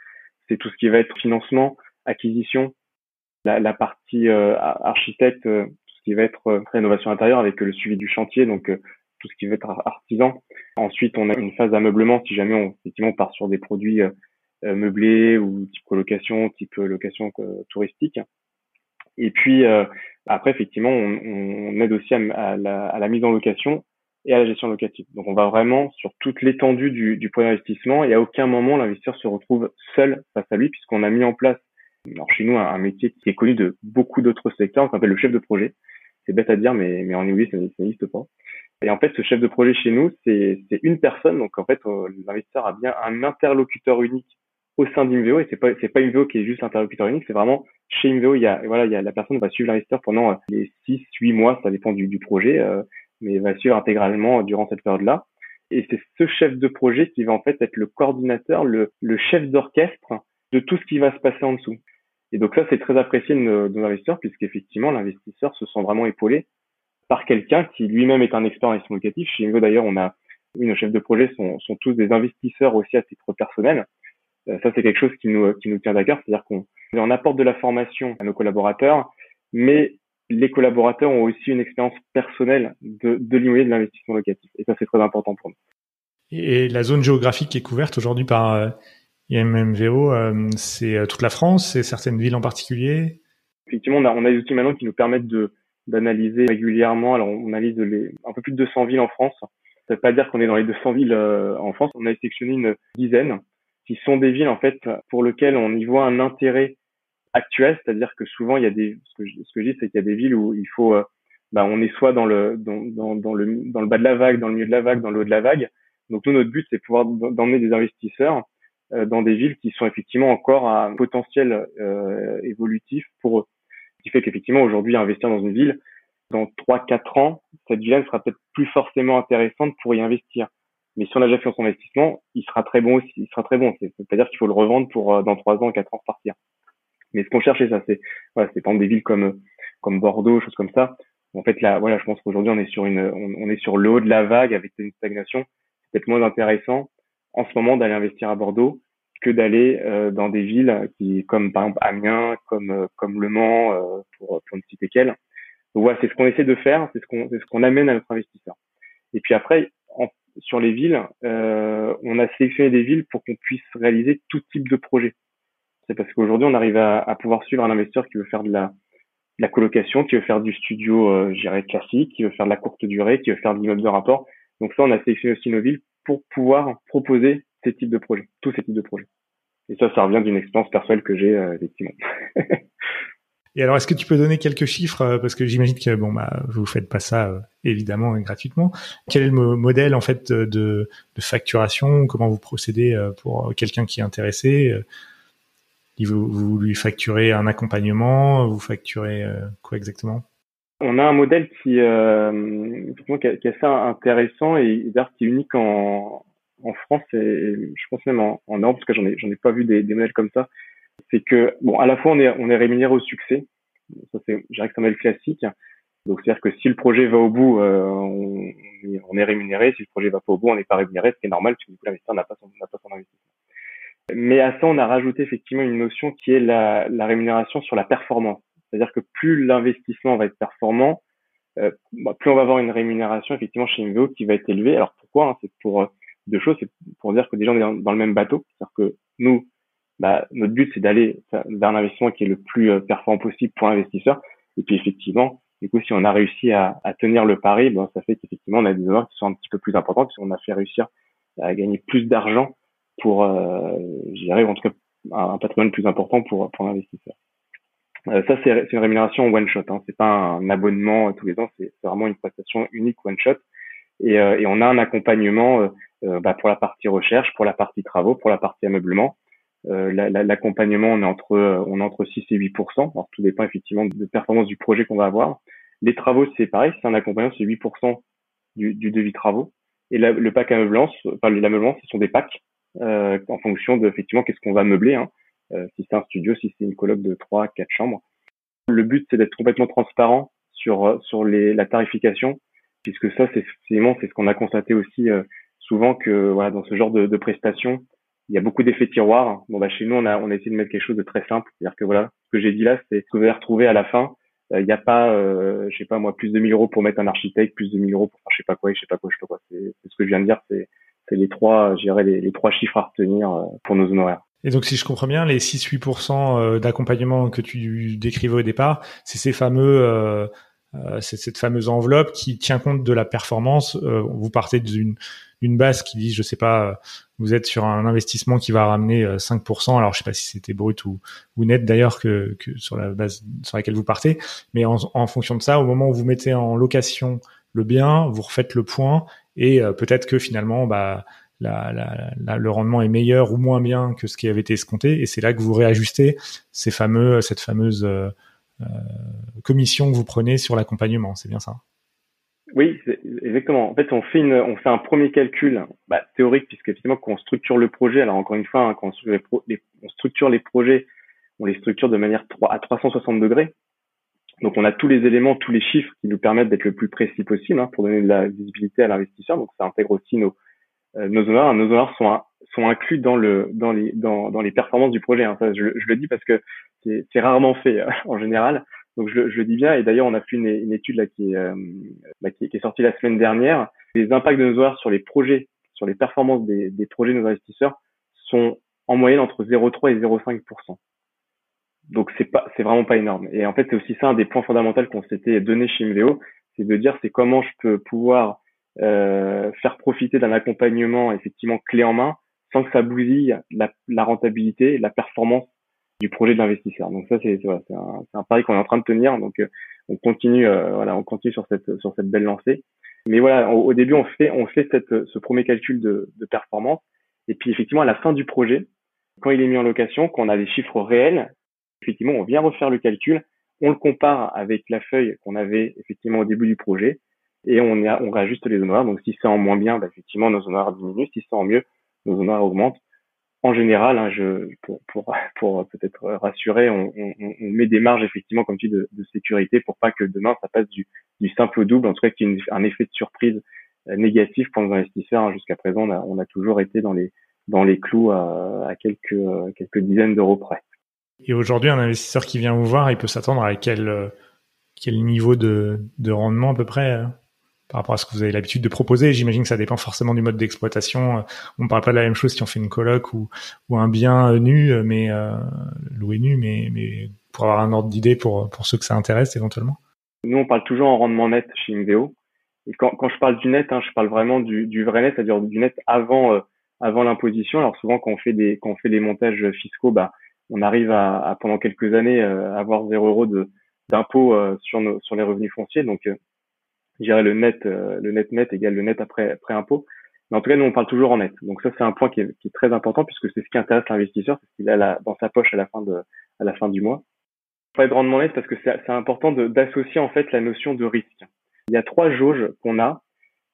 c'est tout ce qui va être financement, acquisition, la, partie euh, architecte, euh, tout ce qui va être rénovation intérieure avec le suivi du chantier, donc tout ce qui va être artisan. Ensuite, on a une phase d'ameublement si jamais on, effectivement, part sur des produits meublés ou type colocation, type location touristique. Et puis après, effectivement, on, on aide aussi à, la, mise en location et à la gestion locative. Donc, on va vraiment sur toute l'étendue du, du projet d'investissement et à aucun moment l'investisseur se retrouve seul face à lui puisqu'on a mis en place, alors chez nous, un, métier qui est connu de beaucoup d'autres secteurs, qu'on appelle le chef de projet. C'est bête à dire, mais, mais en anglais, ça n'existe pas. Et en fait, ce chef de projet chez nous, c'est une personne. Donc, en fait, l'investisseur a bien un interlocuteur unique au sein d'Inveo et c'est pas c'est pas Inveo qui est juste l'interlocuteur unique, c'est vraiment chez Inveo, il y a voilà, il y a la personne va suivre l'investisseur pendant euh, les 6 8 mois, ça dépend du, du projet euh, mais va suivre intégralement durant cette période-là. Et c'est ce chef de projet qui va en fait être le coordinateur, le, le chef d'orchestre de tout ce qui va se passer en dessous. Et donc ça, c'est très apprécié de nos, de nos investisseurs puisqu'effectivement, l'investisseur se sent vraiment épaulé par quelqu'un qui lui-même est un expert en gestion locative. Chez Inveo d'ailleurs, on a oui, nos chefs de projet sont, sont tous des investisseurs aussi à titre personnel. Euh, ça, c'est quelque chose qui nous, qui nous tient d'accord, c'est-à-dire qu'on on apporte de la formation à nos collaborateurs, mais les collaborateurs ont aussi une expérience personnelle de, de l'immobilier de l'investissement locatif. Et ça, c'est très important pour nous. Et la zone géographique qui est couverte aujourd'hui par euh, IMMVO, euh, c'est toute la France, c'est certaines villes en particulier? Effectivement, on a, on a des outils maintenant qui nous permettent de d'analyser régulièrement. Alors, on analyse les, un peu plus de 200 villes en France. Ça ne veut pas dire qu'on est dans les 200 villes en France. On a sélectionné une dizaine qui sont des villes en fait pour lesquelles on y voit un intérêt actuel, c'est-à-dire que souvent il y a des ce que je, ce que je dis c'est qu'il y a des villes où il faut euh, bah, on est soit dans le dans, dans, dans, le dans le bas de la vague, dans le milieu de la vague, dans le haut de la vague. Donc nous notre but c'est pouvoir d'emmener des investisseurs euh, dans des villes qui sont effectivement encore à un potentiel euh, évolutif pour eux. Ce qui fait qu'effectivement aujourd'hui investir dans une ville dans 3 4 ans, cette ville sera peut-être plus forcément intéressante pour y investir. Mais si on a déjà fait son investissement, il sera très bon aussi. Il sera très bon. C'est-à-dire qu'il faut le revendre pour euh, dans trois ans, quatre ans repartir. Mais ce qu'on cherche, c'est ça. C'est voilà, c'est par des villes comme comme Bordeaux, choses comme ça. En fait, là, voilà, je pense qu'aujourd'hui, on est sur une, on, est sur le haut de la vague avec une stagnation. C'est peut-être moins intéressant en ce moment d'aller investir à Bordeaux que d'aller euh, dans des villes qui, comme par exemple Amiens, comme euh, comme Le Mans, euh, pour pour ne citer qu'elle. Donc voilà, c'est ce qu'on essaie de faire, c'est ce qu'on c'est ce qu'on amène à notre investisseur. Et puis après, en sur les villes, euh, on a sélectionné des villes pour qu'on puisse réaliser tout type de projet. C'est parce qu'aujourd'hui, on arrive à, pouvoir suivre un investisseur qui veut faire de la, colocation, qui veut faire du studio, euh, classique, qui veut faire de la courte durée, qui veut faire de l'immeuble de rapport. Donc ça, on a sélectionné aussi nos villes pour pouvoir proposer ces types de projets, tous ces types de projets. Et ça, ça revient d'une expérience personnelle que j'ai, euh, effectivement. Et alors, est-ce que tu peux donner quelques chiffres euh, parce que j'imagine que bon bah vous faites pas ça euh, évidemment gratuitement. Quel est le modèle en fait de, facturation? Comment vous procédez pour quelqu'un qui est intéressé vous, vous, lui facturez un accompagnement Vous facturez quoi exactement? On a un modèle qui, euh, qui, est, assez intéressant et d'ailleurs qui est unique en, France et je pense même en, Europe parce que j'en ai pas vu des, modèles comme ça c'est que bon, à la fois on est rémunéré au succès. Ça c'est, je dirais que c'est un modèle classique. Donc c'est-à-dire que si le projet va au bout, euh, on, est rémunéré. Si le projet va pas au bout, on n'est pas rémunéré, ce qui est normal parce l'investisseur n'a pas son investissement. Mais à ça, on a rajouté effectivement une notion qui est la, la rémunération sur la performance. C'est-à-dire que plus l'investissement va être performant, euh, bah, plus on va avoir une rémunération effectivement chez Inveo qui va être élevée. Alors pourquoi hein C'est pour euh, deux choses. C'est pour dire que déjà on est dans, le même bateau. C'est-à-dire que nous, bah, notre but, c'est d'aller vers un investissement qui est le plus euh, performant possible pour l'investisseur. Et puis, effectivement, du coup, si on a réussi à, à tenir le pari, ben, ça fait qu'effectivement, on a des honneurs qui sont un petit peu plus importants, puisqu'on a fait réussir à gagner plus d'argent pour, euh, je dirais, en tout cas, un, patrimoine plus important pour, pour l'investisseur. Euh, ça, c'est une rémunération one shot. Hein. C'est pas un abonnement tous les ans, c'est vraiment une prestation unique one shot. Et, euh, et on a un accompagnement euh, bah, pour la partie recherche, pour la partie travaux, pour la partie ameublement. Euh, l'accompagnement, on est entre on entre 6 et 8 Alors tout dépend effectivement de performance du projet qu'on va avoir. Les travaux, c'est pareil, c'est un accompagnement, c'est 8 du, du devis travaux. Et le pack ameublement, enfin l'ameublement, ce sont des packs euh, en fonction de effectivement qu'est-ce qu'on va meubler. Hein. Euh, si c'est un studio, si c'est une coloc de 3, 4 chambres. Le but, c'est d'être complètement transparent sur sur les, la tarification, puisque ça, c'est c'est ce qu'on a constaté aussi euh, souvent que voilà dans ce genre de, de prestations, il y a beaucoup d'effets tiroirs. Bon bah chez nous on a on a essayé de mettre quelque chose de très simple, c'est-à-dire que voilà ce que j'ai dit là, c'est ce que vous allez retrouver à la fin. Il n'y a pas, je sais pas moi, plus de 1000 euros pour mettre un architecte, plus de 1000 euros pour faire je sais pas quoi, je sais pas quoi, je sais pas quoi. C'est ce que je viens de dire, c'est les trois, je dirais les, trois chiffres à retenir pour nos honoraires. Et donc, si je comprends bien, les 6-8% d'accompagnement que tu décrivais au départ, c'est ces fameux euh, c'est cette fameuse enveloppe qui tient compte de la performance. Euh, vous partez d'une une base qui dit, je sais pas, vous êtes sur un investissement qui va ramener 5%. Euh, Alors, je sais pas si c'était brut ou, ou net d'ailleurs que, que, sur la base sur laquelle vous partez. Mais en, en, fonction de ça, au moment où vous mettez en location le bien, vous refaites le point et peut-être que finalement, bah, le rendement est meilleur ou moins bien que ce qui avait été escompté. Et c'est là que vous réajustez cette fameuse euh, commission que vous prenez sur l'accompagnement, c'est bien ça? Oui, exactement. En fait, on fait un premier calcul bah, théorique puisque effectivement, quand on structure le projet, alors encore une fois, hein, quand on structure, les projets, on les structure de manière 3, à 360 degrés. Donc, on a tous les éléments, tous les chiffres qui nous permettent d'être le plus précis possible hein, pour donner de la visibilité à l'investisseur. Donc, ça intègre aussi nos, euh, nos honneurs. Nos honneurs sont, sont inclus dans le, dans les, dans, dans les performances du projet. Hein. Ça, je, je, le dis parce que c'est rarement fait en général. Donc je, je, le dis bien. Et d'ailleurs, on a fait une, étude là qui est, euh, qui, qui, est sortie la semaine dernière. Les impacts de nos horaires sur les projets, sur les performances des, des projets de nos investisseurs sont en moyenne entre 0,3 et 0,5 Donc c'est pas, c'est vraiment pas énorme. Et en fait, c'est aussi ça un des points fondamentaux qu'on s'était donné chez Imveo, c'est de dire c'est comment je peux pouvoir euh, faire profiter d'un accompagnement effectivement clé en main sans que ça bousille la, la rentabilité, la performance du projet de l'investisseur. Donc ça, c'est voilà, un, un, pari qu'on est en train de tenir. Donc euh, on continue, euh, voilà, on continue sur cette sur cette belle lancée. Mais voilà, au, début, on fait on fait cette, ce premier calcul de, de, performance. Et puis effectivement, à la fin du projet, quand il est mis en location, quand on a les chiffres réels, effectivement, on vient refaire le calcul, on le compare avec la feuille qu'on avait effectivement au début du projet, et on, a, on réajuste les honoraires. Donc si c'est en moins bien, bah, effectivement, nos honoraires diminuent. Si c'est en mieux, nos honoraires augmentent en général, hein, je, pour, pour, pour peut-être rassurer, on, met des marges effectivement comme tu de, sécurité pour pas que demain ça passe du, simple au double, en tout cas qu'il y ait un effet de surprise euh, négatif pour nos investisseurs. Hein. Jusqu'à présent, on a, toujours été dans les clous à, quelques dizaines d'euros près. Et aujourd'hui, un investisseur qui vient vous voir, il peut s'attendre à quel quel niveau de, de rendement à peu près hein par rapport à ce que vous avez l'habitude de proposer. J'imagine que ça dépend forcément du mode d'exploitation. On ne parle pas de la même chose si on fait une coloc ou, ou un bien nu, mais euh, loué nu, mais, mais pour avoir un ordre d'idée pour, pour ceux que ça intéresse éventuellement. Nous, on parle toujours en rendement net chez Inveo. Et quand, quand je parle du net, hein, je parle vraiment du, du vrai net, c'est-à-dire du net avant, euh, avant l'imposition. Alors souvent, quand on fait des, quand on fait des montages fiscaux, bah, on arrive à, à pendant quelques années euh, avoir zéro euro de d'impôt euh, sur nos, sur les revenus fonciers. Donc je dirais le net, euh, le net net égale le net après, après impôt. Mais en tout cas, nous, on parle toujours en net. Donc ça, c'est un point qui est, qui est, très important puisque c'est ce qui intéresse l'investisseur, c'est ce qu'il a dans sa poche à la fin de, à la fin du mois. Pas de rendement net parce que c'est important d'associer en fait la notion de risque. Il y a trois jauges qu'on a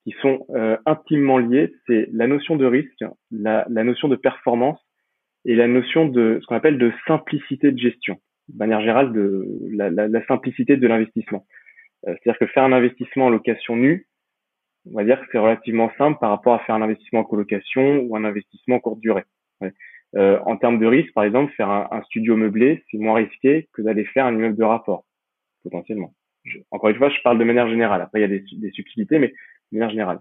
qui sont euh, intimement liées. C'est la notion de risque, la, la, notion de performance et la notion de ce qu'on appelle de simplicité de gestion. De manière générale, de la, la, la simplicité de l'investissement. Euh, c'est-à-dire que faire un investissement en location nue, on va dire que c'est relativement simple par rapport à faire un investissement en colocation ou un investissement en courte durée. Euh, en termes de risque, par exemple, faire un, studio meublé, c'est moins risqué que d'aller faire un immeuble de rapport, potentiellement. encore une fois, je parle de manière générale. Après, il y a des, des subtilités, mais de manière générale.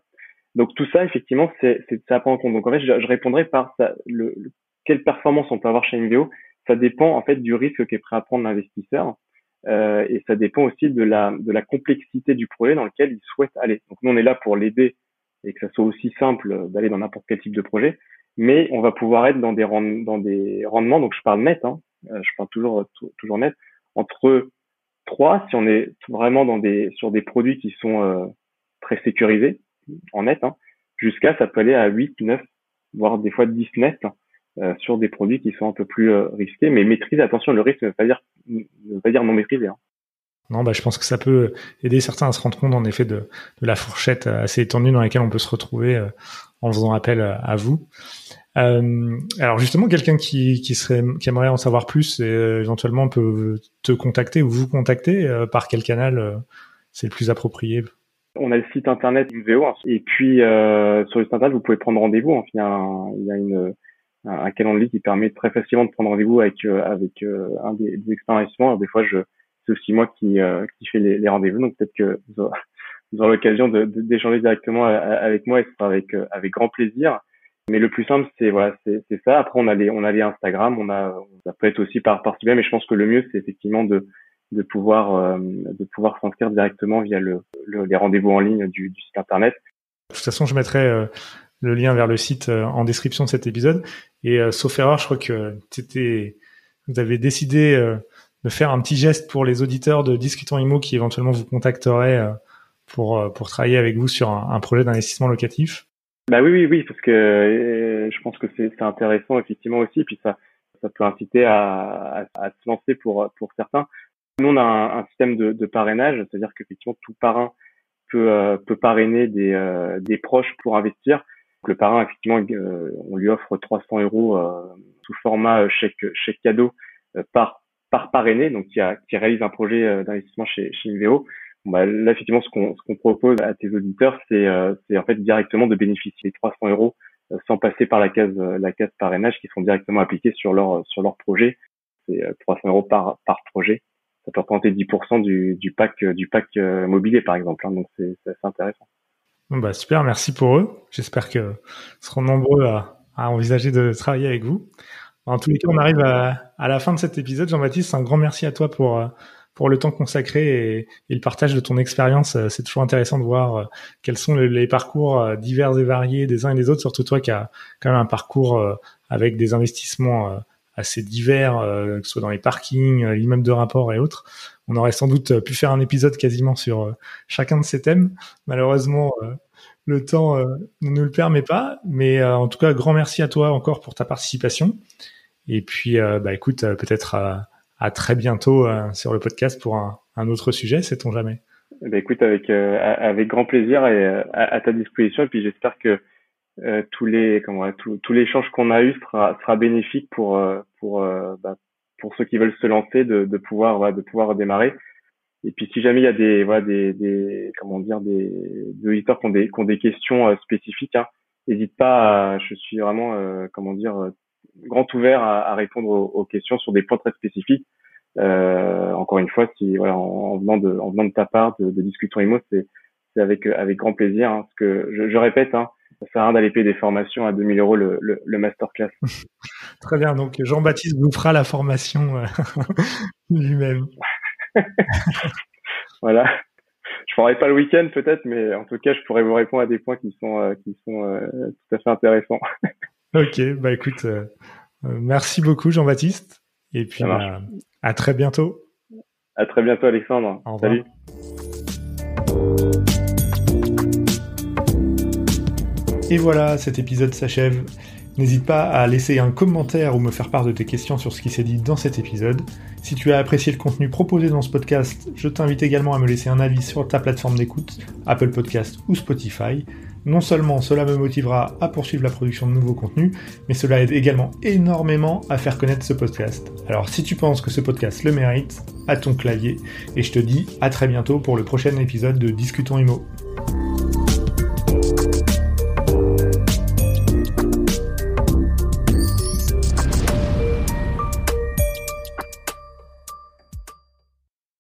Donc tout ça, effectivement, c'est ça à prendre en compte. Donc en fait, je, je répondrai par ça, le, quelle performance on peut avoir chez Inveo. Ça dépend en fait du risque qu'est prêt à prendre l'investisseur. Euh, et ça dépend aussi de la, de la complexité du projet dans lequel il souhaite aller. Donc nous, on est là pour l'aider et que ça soit aussi simple d'aller dans n'importe quel type de projet, mais on va pouvoir être dans des, rendements, donc je parle net, hein, euh, je parle toujours, toujours net, entre 3, si on est vraiment dans des, sur des produits qui sont euh, très sécurisés, en net, hein, jusqu'à ça peut aller à 8, 9, voire des fois 10 net, euh, sur des produits qui sont un peu plus euh, risqués. Mais maîtriser, attention, le risque ne veut pas dire, ne veut pas dire non maîtrisé. Hein. Non, bah, je pense que ça peut aider certains à se rendre compte en effet de, de la fourchette assez étendue dans laquelle on peut se retrouver euh, en faisant appel à vous. Euh, alors justement, quelqu'un qui, qui serait qui aimerait en savoir plus, et, éventuellement peut te contacter ou vous contacter par quel canal c'est le plus approprié? On a le site internet VO et puis sur le site internet vous pouvez prendre rendez-vous. il y a, il y a une un calendrier qui permet très facilement de prendre rendez-vous avec euh, avec euh, un des, des experts des fois, je c'est aussi moi qui qui fais les, les rendez-vous. Donc peut-être que vous aurez, l'occasion d'échanger directement avec moi et ce sera avec avec grand plaisir. Mais le plus simple, c'est voilà, c'est ça. Après, on a les on a les Instagram, on a ça peut être aussi par par mais je pense que le mieux, c'est effectivement de de pouvoir de pouvoir s'inscrire directement via le, les rendez-vous en ligne du, du site internet. De toute façon, je mettrai le lien vers le site euh, en description de cet épisode. Et euh, sauf erreur, je crois que vous avez décidé euh, de faire un petit geste pour les auditeurs de Discutons Imo qui éventuellement vous contacteraient pour pour travailler avec vous sur un, projet d'investissement locatif. Bah oui, oui, oui, parce que je pense que c'est intéressant effectivement aussi, puis ça ça peut inciter à, à, se lancer pour pour certains. Nous, on a un, un système de, de parrainage, c'est-à-dire qu'effectivement tout parrain peut peut parrainer des des proches pour investir le parrain, effectivement, euh, on lui offre 300 euros euh, sous format euh, chèque, chèque cadeau par par parrainé, donc qui, a, qui réalise un projet d'investissement chez, chez Inveo. bah, là, effectivement, ce qu'on ce qu'on propose à tes auditeurs, c'est en fait directement de bénéficier des 300 euros sans passer par la case la case parrainage qui sont directement appliqués sur leur sur leur projet. C'est 300 euros par par projet. Ça peut représenter 10% du, du pack du pack mobilier par exemple. Hein, donc c'est intéressant. Bah super, merci pour eux. J'espère que seront nombreux à, envisager de travailler avec vous. En tous les cas, on arrive à, la fin de cet épisode. Jean-Baptiste, un grand merci à toi pour euh, pour le temps consacré et, le partage de ton expérience. Euh, c'est toujours intéressant de voir euh, quels sont les, parcours divers et variés des uns et des autres, surtout toi qui as quand même un parcours avec des investissements assez divers, que ce soit dans les parkings, l'immeuble de rapport et autres. On aurait sans doute pu faire un épisode quasiment sur euh, chacun de ces thèmes. Malheureusement, euh, le temps euh, ne nous le permet pas. Mais en tout cas, grand merci à toi encore pour ta participation. Et puis, bah écoute, peut-être à, très bientôt sur le podcast pour un, autre sujet, sait-on jamais. Bah écoute, avec avec grand plaisir et à, ta disposition. Et puis j'espère que tous les comment tous l'échange qu'on a eu sera sera bénéfique pour pour bah, pour ceux qui veulent se lancer de, de pouvoir voilà, de pouvoir démarrer. Et puis si jamais il y a des voilà des, des comment dire des, des auditeurs qui ont des qui ont des questions euh, spécifiques, hein, n'hésite pas. À, je suis vraiment euh, comment dire euh, grand ouvert à, à répondre aux, questions sur des points très spécifiques. Euh, encore une fois, si voilà en, venant de en venant de ta part de, de discutons Imo, c'est c'est avec avec grand plaisir. Hein, parce que je, je répète, hein, ça sert à rien d'aller payer des formations à 2000 euros le, le, le masterclass. Très bien. Donc, Jean-Baptiste vous fera la formation euh, lui-même. voilà. Je ferai pas le week-end peut-être, mais en tout cas, je pourrais vous répondre à des points qui sont euh, qui sont euh, tout à fait intéressants. ok. Bah écoute, merci beaucoup Jean-Baptiste. Et puis bah, à très bientôt. À très bientôt Alexandre. Salut. Et voilà, cet épisode s'achève. N'hésite pas à laisser un commentaire ou me faire part de tes questions sur ce qui s'est dit dans cet épisode. Si tu as apprécié le contenu proposé dans ce podcast, je t'invite également à me laisser un avis sur ta plateforme d'écoute, Apple Podcast ou Spotify. Non seulement cela me motivera à poursuivre la production de nouveaux contenus, mais cela aide également énormément à faire connaître ce podcast. Alors si tu penses que ce podcast le mérite, à ton clavier, et je te dis à très bientôt pour le prochain épisode de Discutons Imo.